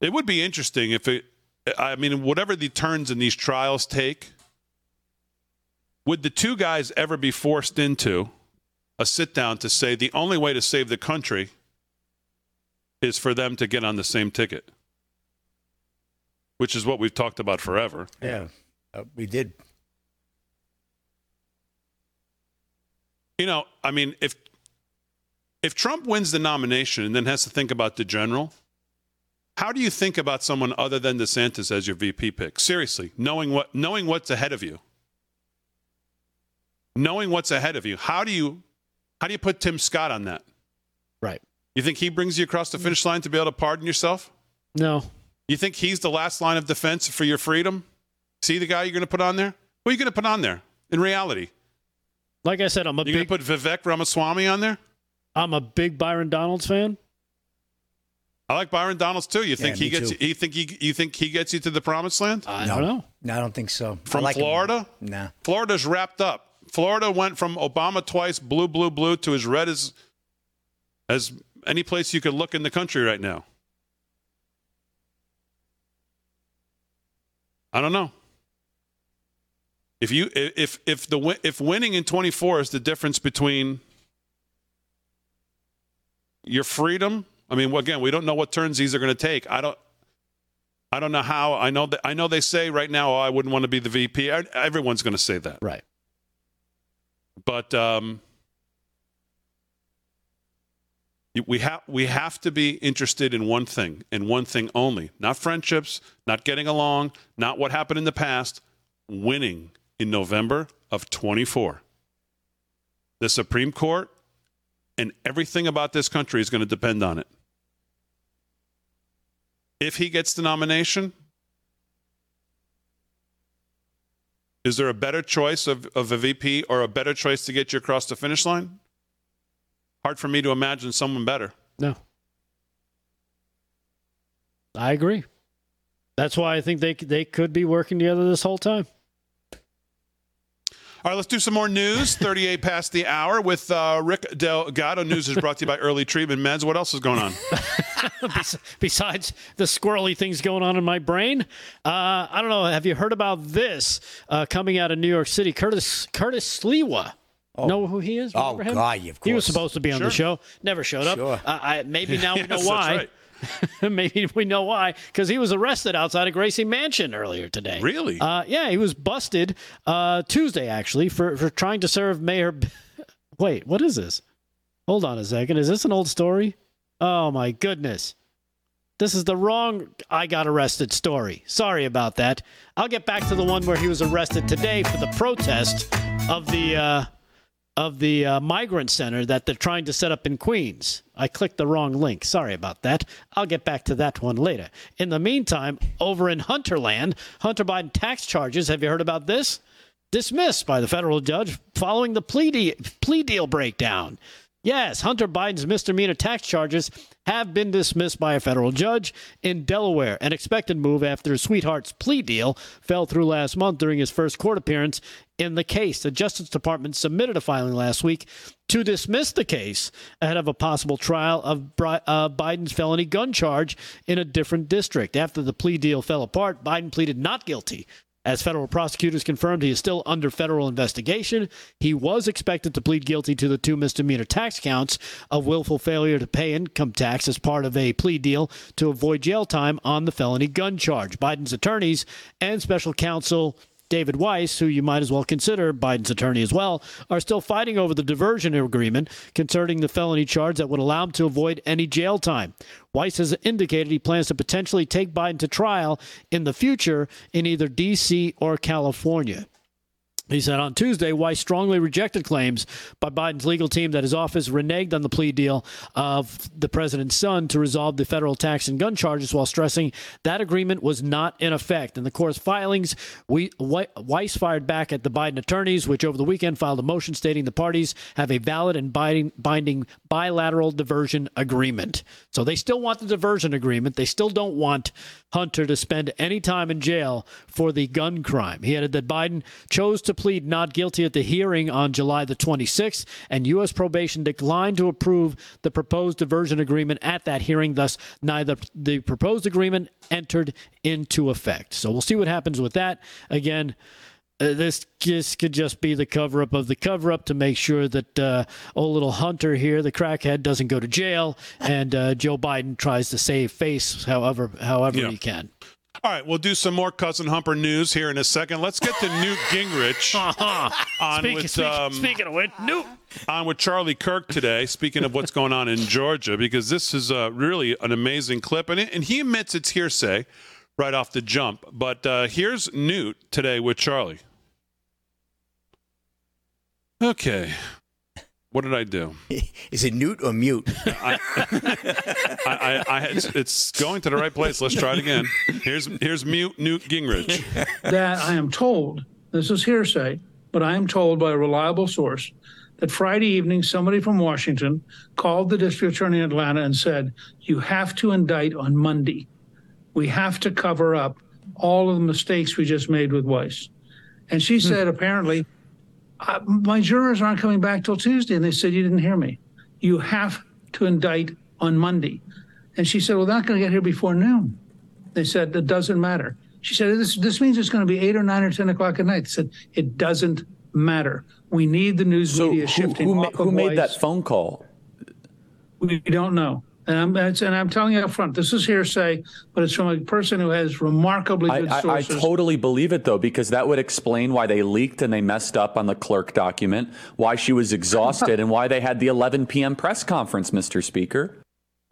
[SPEAKER 1] It would be interesting if it. I mean, whatever the turns in these trials take, would the two guys ever be forced into a sit down to say the only way to save the country is for them to get on the same ticket? Which is what we've talked about forever.
[SPEAKER 2] Yeah, uh, we did.
[SPEAKER 1] You know, I mean, if if Trump wins the nomination and then has to think about the general, how do you think about someone other than DeSantis as your VP pick? Seriously, knowing what knowing what's ahead of you knowing what's ahead of you, how do you how do you put Tim Scott on that?
[SPEAKER 3] Right.
[SPEAKER 1] You think he brings you across the finish line to be able to pardon yourself?
[SPEAKER 3] No.
[SPEAKER 1] You think he's the last line of defense for your freedom? See the guy you're going to put on there? What are you going to put on there in reality?
[SPEAKER 3] Like I said, I'm a
[SPEAKER 1] You're
[SPEAKER 3] big.
[SPEAKER 1] going to put Vivek Ramaswamy on there?
[SPEAKER 3] I'm a big Byron Donalds fan.
[SPEAKER 1] I like Byron Donalds too. You think
[SPEAKER 2] Yeah,
[SPEAKER 1] he gets
[SPEAKER 2] too.
[SPEAKER 1] you, you think he you think he gets you to the promised land?
[SPEAKER 3] I
[SPEAKER 2] no,
[SPEAKER 3] don't know.
[SPEAKER 2] No, I don't think so.
[SPEAKER 1] From
[SPEAKER 2] like him.
[SPEAKER 1] Florida?
[SPEAKER 2] Nah.
[SPEAKER 1] Florida's wrapped up. Florida went from Obama twice, blue, blue, blue, to as red as as any place you could look in the country right now. I don't know. If you if if the if winning in 24 is the difference between your freedom, I mean, again, we don't know what turns these are going to take. I don't I don't know how. I know that I know they say right now, oh, I wouldn't want to be the VP. Everyone's going to say that.
[SPEAKER 3] Right.
[SPEAKER 1] But um, we have we have to be interested in one thing, and one thing only: not friendships, not getting along, not what happened in the past. Winning in November of 24. The Supreme Court and everything about this country is going to depend on it. If he gets the nomination, is there a better choice of, of a VP or a better choice to get you across the finish line? Hard for me to imagine someone better.
[SPEAKER 3] No. I agree. That's why I think they they could be working together this whole time.
[SPEAKER 1] All right, let's do some more news. 38 past the hour with uh, Rick Delgado. News is brought to you by Early Treatment Meds. What else is going on? [LAUGHS]
[SPEAKER 3] Besides the squirrely things going on in my brain, uh, I don't know. Have you heard about this uh, coming out of New York City? Curtis Curtis Sliwa.
[SPEAKER 2] Oh.
[SPEAKER 3] Know who he is?
[SPEAKER 2] Oh,
[SPEAKER 3] him?
[SPEAKER 2] God, of course.
[SPEAKER 3] He was supposed to be on
[SPEAKER 1] Sure.
[SPEAKER 3] the show. Never showed up.
[SPEAKER 2] Sure.
[SPEAKER 3] Uh, I, maybe now we [LAUGHS] know
[SPEAKER 1] Yes, that's
[SPEAKER 3] why.
[SPEAKER 1] right. [LAUGHS]
[SPEAKER 3] Maybe we know why because he was arrested outside of Gracie Mansion earlier today.
[SPEAKER 1] Really?
[SPEAKER 3] Uh, yeah, he was busted uh, Tuesday actually for for trying to serve Mayor. [LAUGHS] Wait, what is this? Hold on a second. Is this an old story? Oh my goodness. This is the wrong I got arrested story. Sorry about that. I'll get back to the one where he was arrested today for the protest of the uh, of the uh, migrant center that they're trying to set up in Queens. I clicked the wrong link. Sorry about that. I'll get back to that one later. In the meantime, over in Hunterland, Hunter Biden tax charges. Have you heard about this? Dismissed by the federal judge following the plea, de- plea deal breakdown. Yes, Hunter Biden's misdemeanor tax charges have been dismissed by a federal judge in Delaware, an expected move after his sweetheart's plea deal fell through last month during his first court appearance in the case. The Justice Department submitted a filing last week to dismiss the case ahead of a possible trial of uh, Biden's felony gun charge in a different district. After the plea deal fell apart, Biden pleaded not guilty as federal prosecutors confirmed he is still under federal investigation, he was expected to plead guilty to the two misdemeanor tax counts of willful failure to pay income tax as part of a plea deal to avoid jail time on the felony gun charge. Biden's attorneys and special counsel David Weiss, who you might as well consider Biden's attorney as well, are still fighting over the diversion agreement concerning the felony charge that would allow him to avoid any jail time. Weiss has indicated he plans to potentially take Biden to trial in the future in either D.C. or California. He said on Tuesday, Weiss strongly rejected claims by Biden's legal team that his office reneged on the plea deal of the president's son to resolve the federal tax and gun charges while stressing that agreement was not in effect. In the court's filings, we, Weiss fired back at the Biden attorneys, which over the weekend filed a motion stating the parties have a valid and binding, binding bilateral diversion agreement. So they still want the diversion agreement. They still don't want Hunter to spend any time in jail for the gun crime. He added that Biden chose to plead not guilty at the hearing on July the 26th, and U.S. probation declined to approve the proposed diversion agreement at that hearing. Thus, neither the proposed agreement entered into effect. So we'll see what happens with that. Again, uh, this this could just be the cover up of the cover up to make sure that uh, old little Hunter here, the crackhead, doesn't go to jail, and uh, Joe Biden tries to save face however however
[SPEAKER 1] Yeah.
[SPEAKER 3] he can.
[SPEAKER 1] All right, we'll do some more cousin Humper news here in a second. Let's get to Newt Gingrich [LAUGHS] on
[SPEAKER 3] Speaking,
[SPEAKER 1] with
[SPEAKER 3] speaking,
[SPEAKER 1] um,
[SPEAKER 3] speaking of which, Newt.
[SPEAKER 1] on with Charlie Kirk today. Speaking of what's going on in Georgia, because this is uh, really an amazing clip, and, it, and he admits it's hearsay right off the jump. But uh, here's Newt today with Charlie. Okay, what did I do? [LAUGHS]
[SPEAKER 2] Is it newt or mute? [LAUGHS]
[SPEAKER 1] I, I, I, it's, it's going to the right place. Let's try it again. Here's here's mute Newt Gingrich.
[SPEAKER 6] that I am told, this is hearsay, but I am told by a reliable source that Friday evening somebody from Washington called the district attorney in Atlanta and said, You have to indict on Monday. We have to cover up all of the mistakes we just made with Weiss. And she hmm. said, apparently, uh, my jurors aren't coming back till Tuesday. And they said, You didn't hear me. You have to indict on Monday. And she said, Well, they're not going to get here before noon. They said, It doesn't matter. She said, This, this means it's going to be eight or nine or 10 o'clock at night. They said, It doesn't matter. We need the news
[SPEAKER 7] So
[SPEAKER 6] media
[SPEAKER 7] who,
[SPEAKER 6] shifting
[SPEAKER 7] who, who
[SPEAKER 6] of
[SPEAKER 7] made that phone call?
[SPEAKER 6] We don't know. And I'm, and I'm telling you up front, this is hearsay, but it's from a person who has remarkably
[SPEAKER 7] I,
[SPEAKER 6] good
[SPEAKER 7] I, I totally believe it though, because that would explain why they leaked and they messed up on the clerk document, why she was exhausted, and why they had the 11 p.m. press conference, Mr. Speaker.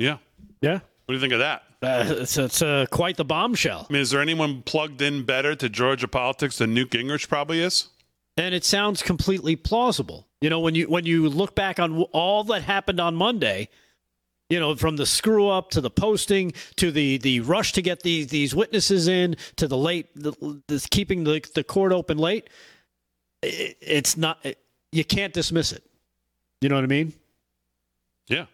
[SPEAKER 1] Yeah,
[SPEAKER 3] Yeah,
[SPEAKER 1] what do you think of that?
[SPEAKER 3] uh, it's, it's uh, quite the bombshell.
[SPEAKER 1] I mean, is there anyone plugged in better to Georgia politics than Newt Gingrich probably is?
[SPEAKER 3] And it sounds completely plausible. You know, when you when you look back on all that happened on Monday, you know, from the screw up to the posting to the the rush to get these these witnesses in to the late the, the keeping the the court open late, it, it's not it, you can't dismiss it. You know what I mean?
[SPEAKER 1] Yeah.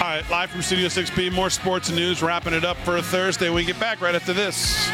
[SPEAKER 1] All right, live from Studio 6B, more sports and news, wrapping it up for a Thursday. We get back right after this.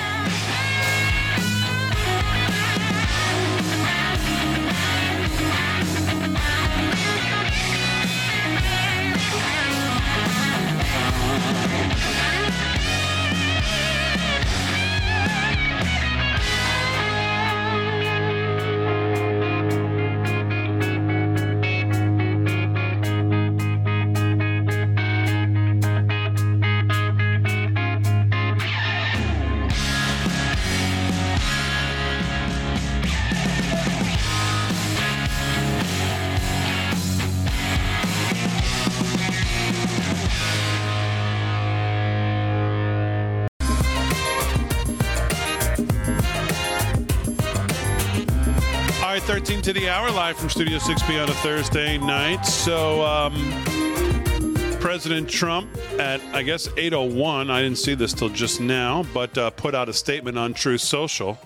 [SPEAKER 1] Right, 13 to the hour, live from Studio 6B on a Thursday night. So, um, President Trump at, I guess, 8.01, I didn't see this till just now, but uh, put out a statement on Truth Social.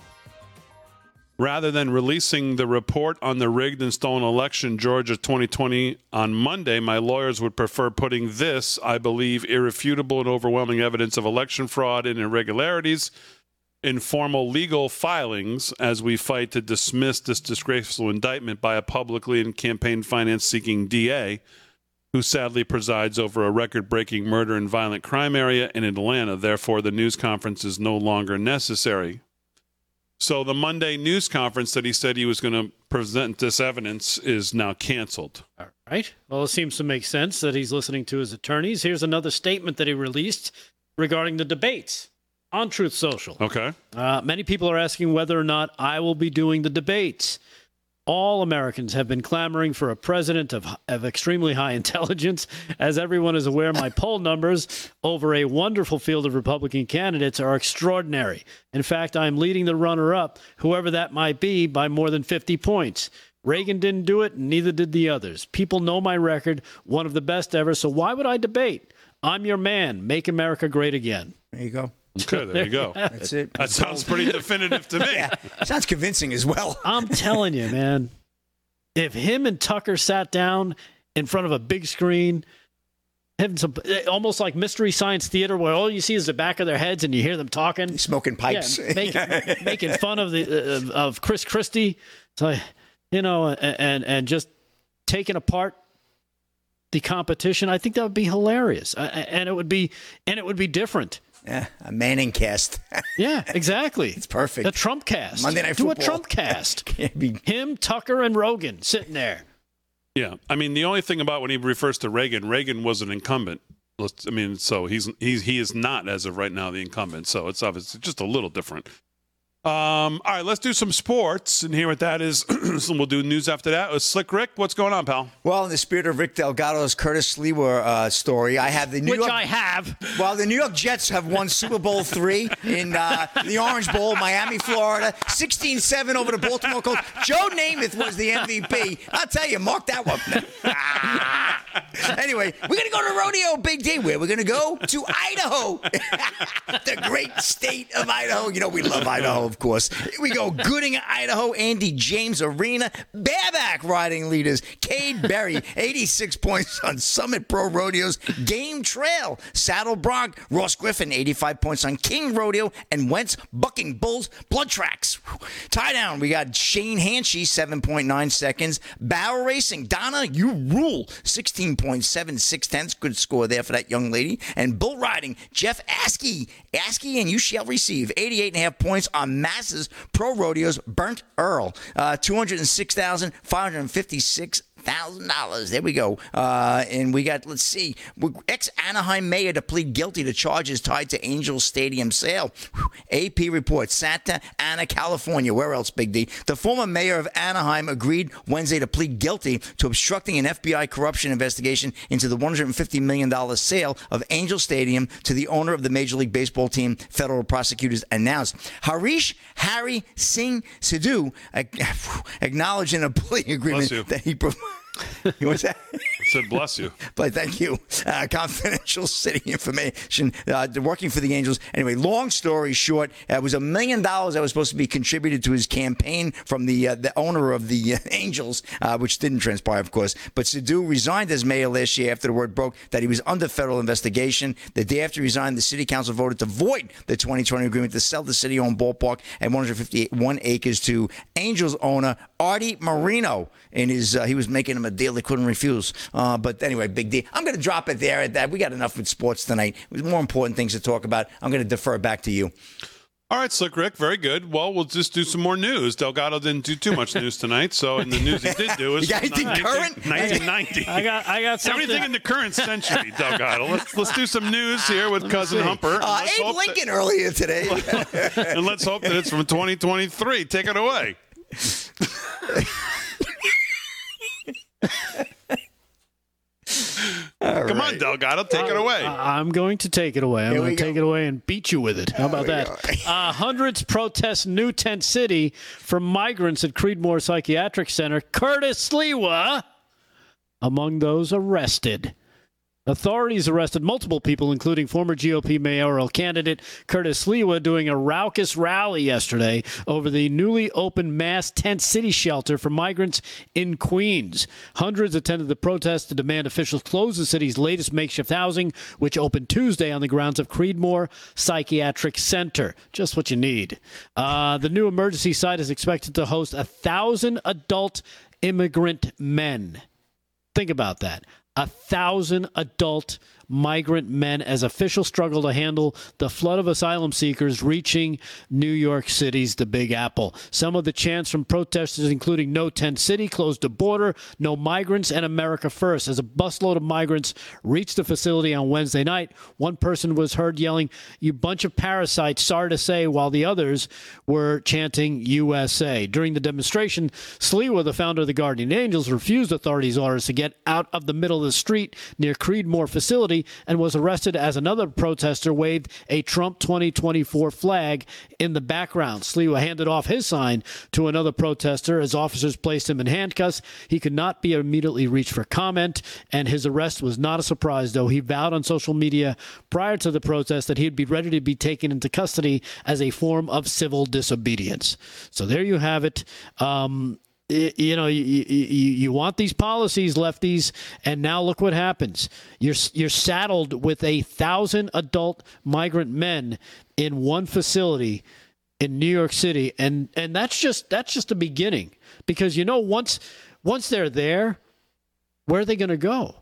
[SPEAKER 1] Rather than releasing the report on the rigged and stolen election, Georgia 2020, on Monday, my lawyers would prefer putting this, I believe, irrefutable and overwhelming evidence of election fraud and irregularities in formal legal filings as we fight to dismiss this disgraceful indictment by a publicly and campaign finance seeking DA who sadly presides over a record breaking murder and violent crime area in Atlanta. Therefore, the news conference is no longer necessary. So, the Monday news conference that he said he was going to present this evidence is now canceled.
[SPEAKER 3] All right. Well, it seems to make sense that he's listening to his attorneys. Here's another statement that he released regarding the debates on Truth Social.
[SPEAKER 1] Okay.
[SPEAKER 3] Uh, many people are asking whether or not I will be doing the debates. All Americans have been clamoring for a president of, of extremely high [LAUGHS] intelligence. As everyone is aware, my poll numbers over a wonderful field of Republican candidates are extraordinary. In fact, I'm leading the runner up, whoever that might be, by more than 50 points. Reagan didn't do it, and neither did the others. People know my record, one of the best ever, so why would I debate? I'm your man. Make America great again.
[SPEAKER 2] There you go.
[SPEAKER 1] Okay, there you go. [LAUGHS]
[SPEAKER 2] That's it.
[SPEAKER 1] That sounds pretty definitive to me. [LAUGHS]
[SPEAKER 2] yeah, sounds convincing as well. [LAUGHS]
[SPEAKER 3] I'm telling you, man. If him and Tucker sat down in front of a big screen, having some almost like mystery science theater, where all you see is the back of their heads and you hear them talking,
[SPEAKER 2] Smoking pipes.
[SPEAKER 3] yeah, making, making fun of the uh, of Chris Christie, so you know, and and just taking apart the competition. I think that would be hilarious, uh, and it would be and it would be different.
[SPEAKER 2] Yeah, a Manning cast. [LAUGHS]
[SPEAKER 3] Yeah, exactly.
[SPEAKER 2] It's perfect.
[SPEAKER 3] The Trump cast.
[SPEAKER 2] Monday Night
[SPEAKER 3] Do
[SPEAKER 2] Football.
[SPEAKER 3] a Trump [LAUGHS] cast.
[SPEAKER 2] Can't be.
[SPEAKER 3] Him, Tucker, and Rogan sitting there.
[SPEAKER 1] Yeah, I mean the only thing about when he refers to Reagan, Reagan was an incumbent. I mean, so he's he's he is not as of right now the incumbent. So it's obviously just a little different. Um, all right, let's do some sports and hear what that is. [CLEARS THROAT] so we'll do news after that. Uh, Slick Rick, what's going on, pal?
[SPEAKER 2] Well, in the spirit of Rick Delgado's Curtis Sliwa uh, story, I have the New
[SPEAKER 3] Which
[SPEAKER 2] York.
[SPEAKER 3] I have.
[SPEAKER 2] Well, the New York Jets have won Super Bowl three in uh, the Orange Bowl, Miami, Florida. 16 7 over the Baltimore Colts. Joe Namath was the MVP. I'll tell you, mark that one. [LAUGHS] anyway, we're going to go to Rodeo Big D. Where we're going to go? To Idaho, [LAUGHS] the great state of Idaho. You know, we love Idaho, of course. Here we go. [LAUGHS] Gooding, Idaho, Andy James Arena. Bareback riding leaders. Cade Berry, [LAUGHS] 86 points on Summit Pro Rodeo's Game Trail. Saddle Bronc, Ross Griffin, 85 points on King Rodeo, and Wentz Bucking Bulls Blood Tracks. Whew. Tie down, we got Shane Hanchey, 7.9 seconds. Barrel Racing, Donna, you rule, 16.76 tenths. Good score there for that young lady. And Bull Riding, Jeff Askey. Askey, and you shall receive 88 and a half points on Masses Pro Rodeo's Burnt Earl. Uh, 206,556 thousand dollars. There we go. Uh, and we got let's see, ex Anaheim mayor to plead guilty to charges tied to Angels Stadium sale. AP reports Santa Ana, California. Where else, Big D? The former mayor of Anaheim agreed Wednesday to plead guilty to obstructing an FBI corruption investigation into the 150 million dollar sale of Angel Stadium to the owner of the Major League Baseball team. Federal prosecutors announced. Harish Harry Singh Sidhu [LAUGHS] acknowledged in a plea agreement that he. [LAUGHS] you that?
[SPEAKER 1] I said bless you. [LAUGHS]
[SPEAKER 2] but thank you. Uh, confidential [LAUGHS] city information. Uh, working for the Angels. Anyway, long story short, uh, it was a million dollars that was supposed to be contributed to his campaign from the uh, the owner of the uh, Angels, uh, which didn't transpire, of course. But Sidhu resigned as mayor last year after the word broke that he was under federal investigation. The day after he resigned, the city council voted to void the 2020 agreement to sell the city-owned ballpark and 151 acres to Angels owner Arte Moreno. In his, he was making him a deal they couldn't refuse. Uh, but anyway, big deal. I'm going to drop it there at that. We got enough with sports tonight. There's more important things to talk about. I'm going to defer back to you.
[SPEAKER 1] All right, Slick Rick, very good. Well, we'll just do some more news. Delgado didn't do too much news tonight, so in the news he did do is
[SPEAKER 2] you got anything 19, current?
[SPEAKER 1] 1990.
[SPEAKER 3] I got, I got something.
[SPEAKER 1] everything in the current century, Delgado. Let's let's do some news here with cousin Humper.
[SPEAKER 2] Uh, Abe Lincoln that, earlier today, [LAUGHS]
[SPEAKER 1] and let's hope that it's from 2023. Take it away. [LAUGHS] Come right. on, Delgado, take it away.
[SPEAKER 3] I'm going to take it away. I'm going to take it away and beat you with it. How about that? uh, hundreds protest new tent city for migrants at Creedmoor Psychiatric Center. Curtis Sliwa among those arrested. Authorities arrested multiple people, including former GOP mayoral candidate Curtis Sliwa, doing a raucous rally yesterday over the newly opened mass tent city shelter for migrants in Queens. Hundreds attended the protest to demand officials close the city's latest makeshift housing, which opened Tuesday on the grounds of Creedmoor Psychiatric Center. Just what you need. Uh, the new emergency site is expected to host a thousand adult immigrant men. Think about that a thousand adult migrant men as officials struggle to handle the flood of asylum seekers reaching New York City's the Big Apple. Some of the chants from protesters, including No Tent City, close the border, no migrants, and America First. As a busload of migrants reached the facility on Wednesday night, one person was heard yelling, You bunch of parasites, sorry to say, while the others were chanting USA. During the demonstration, Sliwa, the founder of the Guardian Angels, refused authorities' orders to get out of the middle of the street near Creedmoor facility and was arrested as another protester waved a Trump 2024 flag in the background. Sliwa handed off his sign to another protester as officers placed him in handcuffs. He could not be immediately reached for comment, and his arrest was not a surprise, though he vowed on social media prior to the protest that he'd be ready to be taken into custody as a form of civil disobedience. So there you have it. Um, you know you, you, you want these policies lefties and now look what happens. You're you're saddled with a thousand adult migrant men in one facility in New York City and and that's just that's just the beginning. Because you know once once they're there where are they going to go?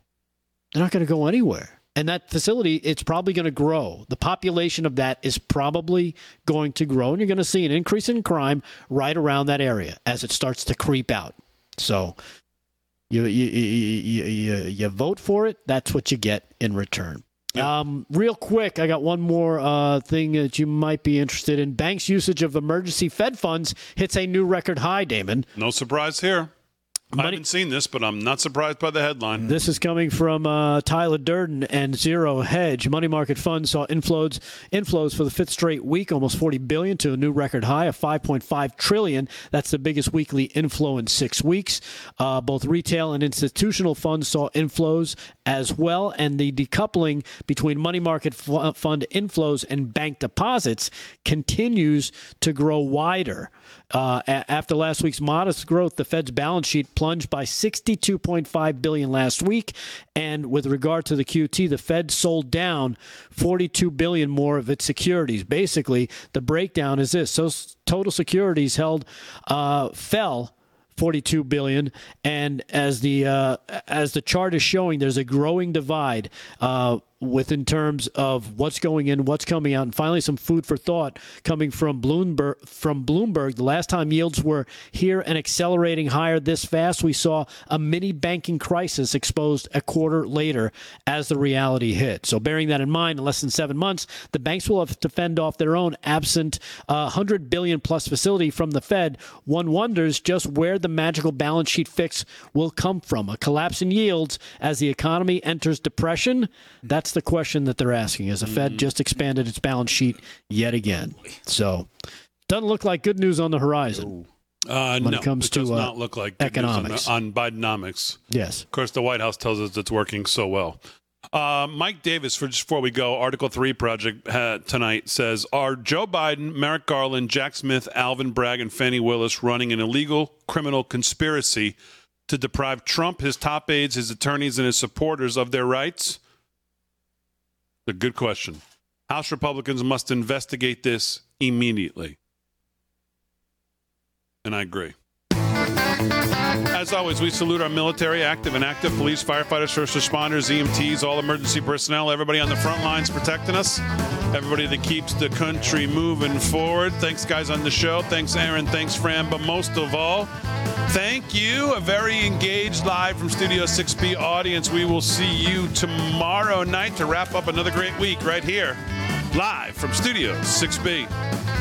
[SPEAKER 3] They're not going to go anywhere and that facility, it's probably going to grow. The population of that is probably going to grow, and you're going to see an increase in crime right around that area as it starts to creep out. So you you you, you, you vote for it. That's what you get in return. Um, real quick, I got one more uh, thing that you might be interested in. Banks' usage of emergency Fed funds hits a new record high, Damon.
[SPEAKER 1] No surprise here. Money, I haven't seen this, but I'm not surprised by the headline.
[SPEAKER 3] This is coming from uh, Tyler Durden and Zero Hedge. Money market funds saw inflows inflows for the fifth straight week, almost 40 billion to a new record high of 5.5 trillion. That's the biggest weekly inflow in six weeks. Uh, both retail and institutional funds saw inflows as well, and the decoupling between money market f- fund inflows and bank deposits continues to grow wider. Uh, after last week's modest growth, the Fed's balance sheet plunged by 62.5 billion last week, and with regard to the QT, the Fed sold down 42 billion more of its securities. Basically, the breakdown is this: so total securities held uh, fell 42 billion. And as the uh, as the chart is showing there's a growing divide. Uh, with in terms of what's going in, what's coming out, and finally some food for thought coming from Bloomberg. From Bloomberg, the last time yields were here and accelerating higher this fast, we saw a mini banking crisis exposed a quarter later as the reality hit. So, bearing that in mind, in less than seven months, the banks will have to fend off their own absent uh, 100 billion plus facility from the Fed. One wonders just where the magical balance sheet fix will come from. A collapse in yields as the economy enters depression. That's the question that they're asking. As the Fed just expanded its balance sheet yet again, so doesn't look like good news on the horizon.
[SPEAKER 1] Uh,
[SPEAKER 3] When
[SPEAKER 1] no,
[SPEAKER 3] it comes
[SPEAKER 1] does
[SPEAKER 3] to, uh,
[SPEAKER 1] not look like good news
[SPEAKER 3] economics.
[SPEAKER 1] on, on Bidenomics.
[SPEAKER 3] Yes.
[SPEAKER 1] Of course, the White House tells us it's working so well. Uh, Mike Davis, for just before we go, Article Three Project uh, tonight says: Are Joe Biden, Merrick Garland, Jack Smith, Alvin Bragg, and Fani Willis running an illegal criminal conspiracy to deprive Trump, his top aides, his attorneys, and his supporters of their rights? A good question. House Republicans must investigate this immediately. And I agree. As always, we salute our military, active and active police, firefighters, first responders, EMTs, all emergency personnel, everybody on the front lines protecting us, everybody that keeps the country moving forward. Thanks, guys, on the show. Thanks, Aaron. Thanks, Fran. But most of all, thank you, a very engaged live from Studio 6B audience. We will see you tomorrow night to wrap up another great week right here, live from Studio 6B.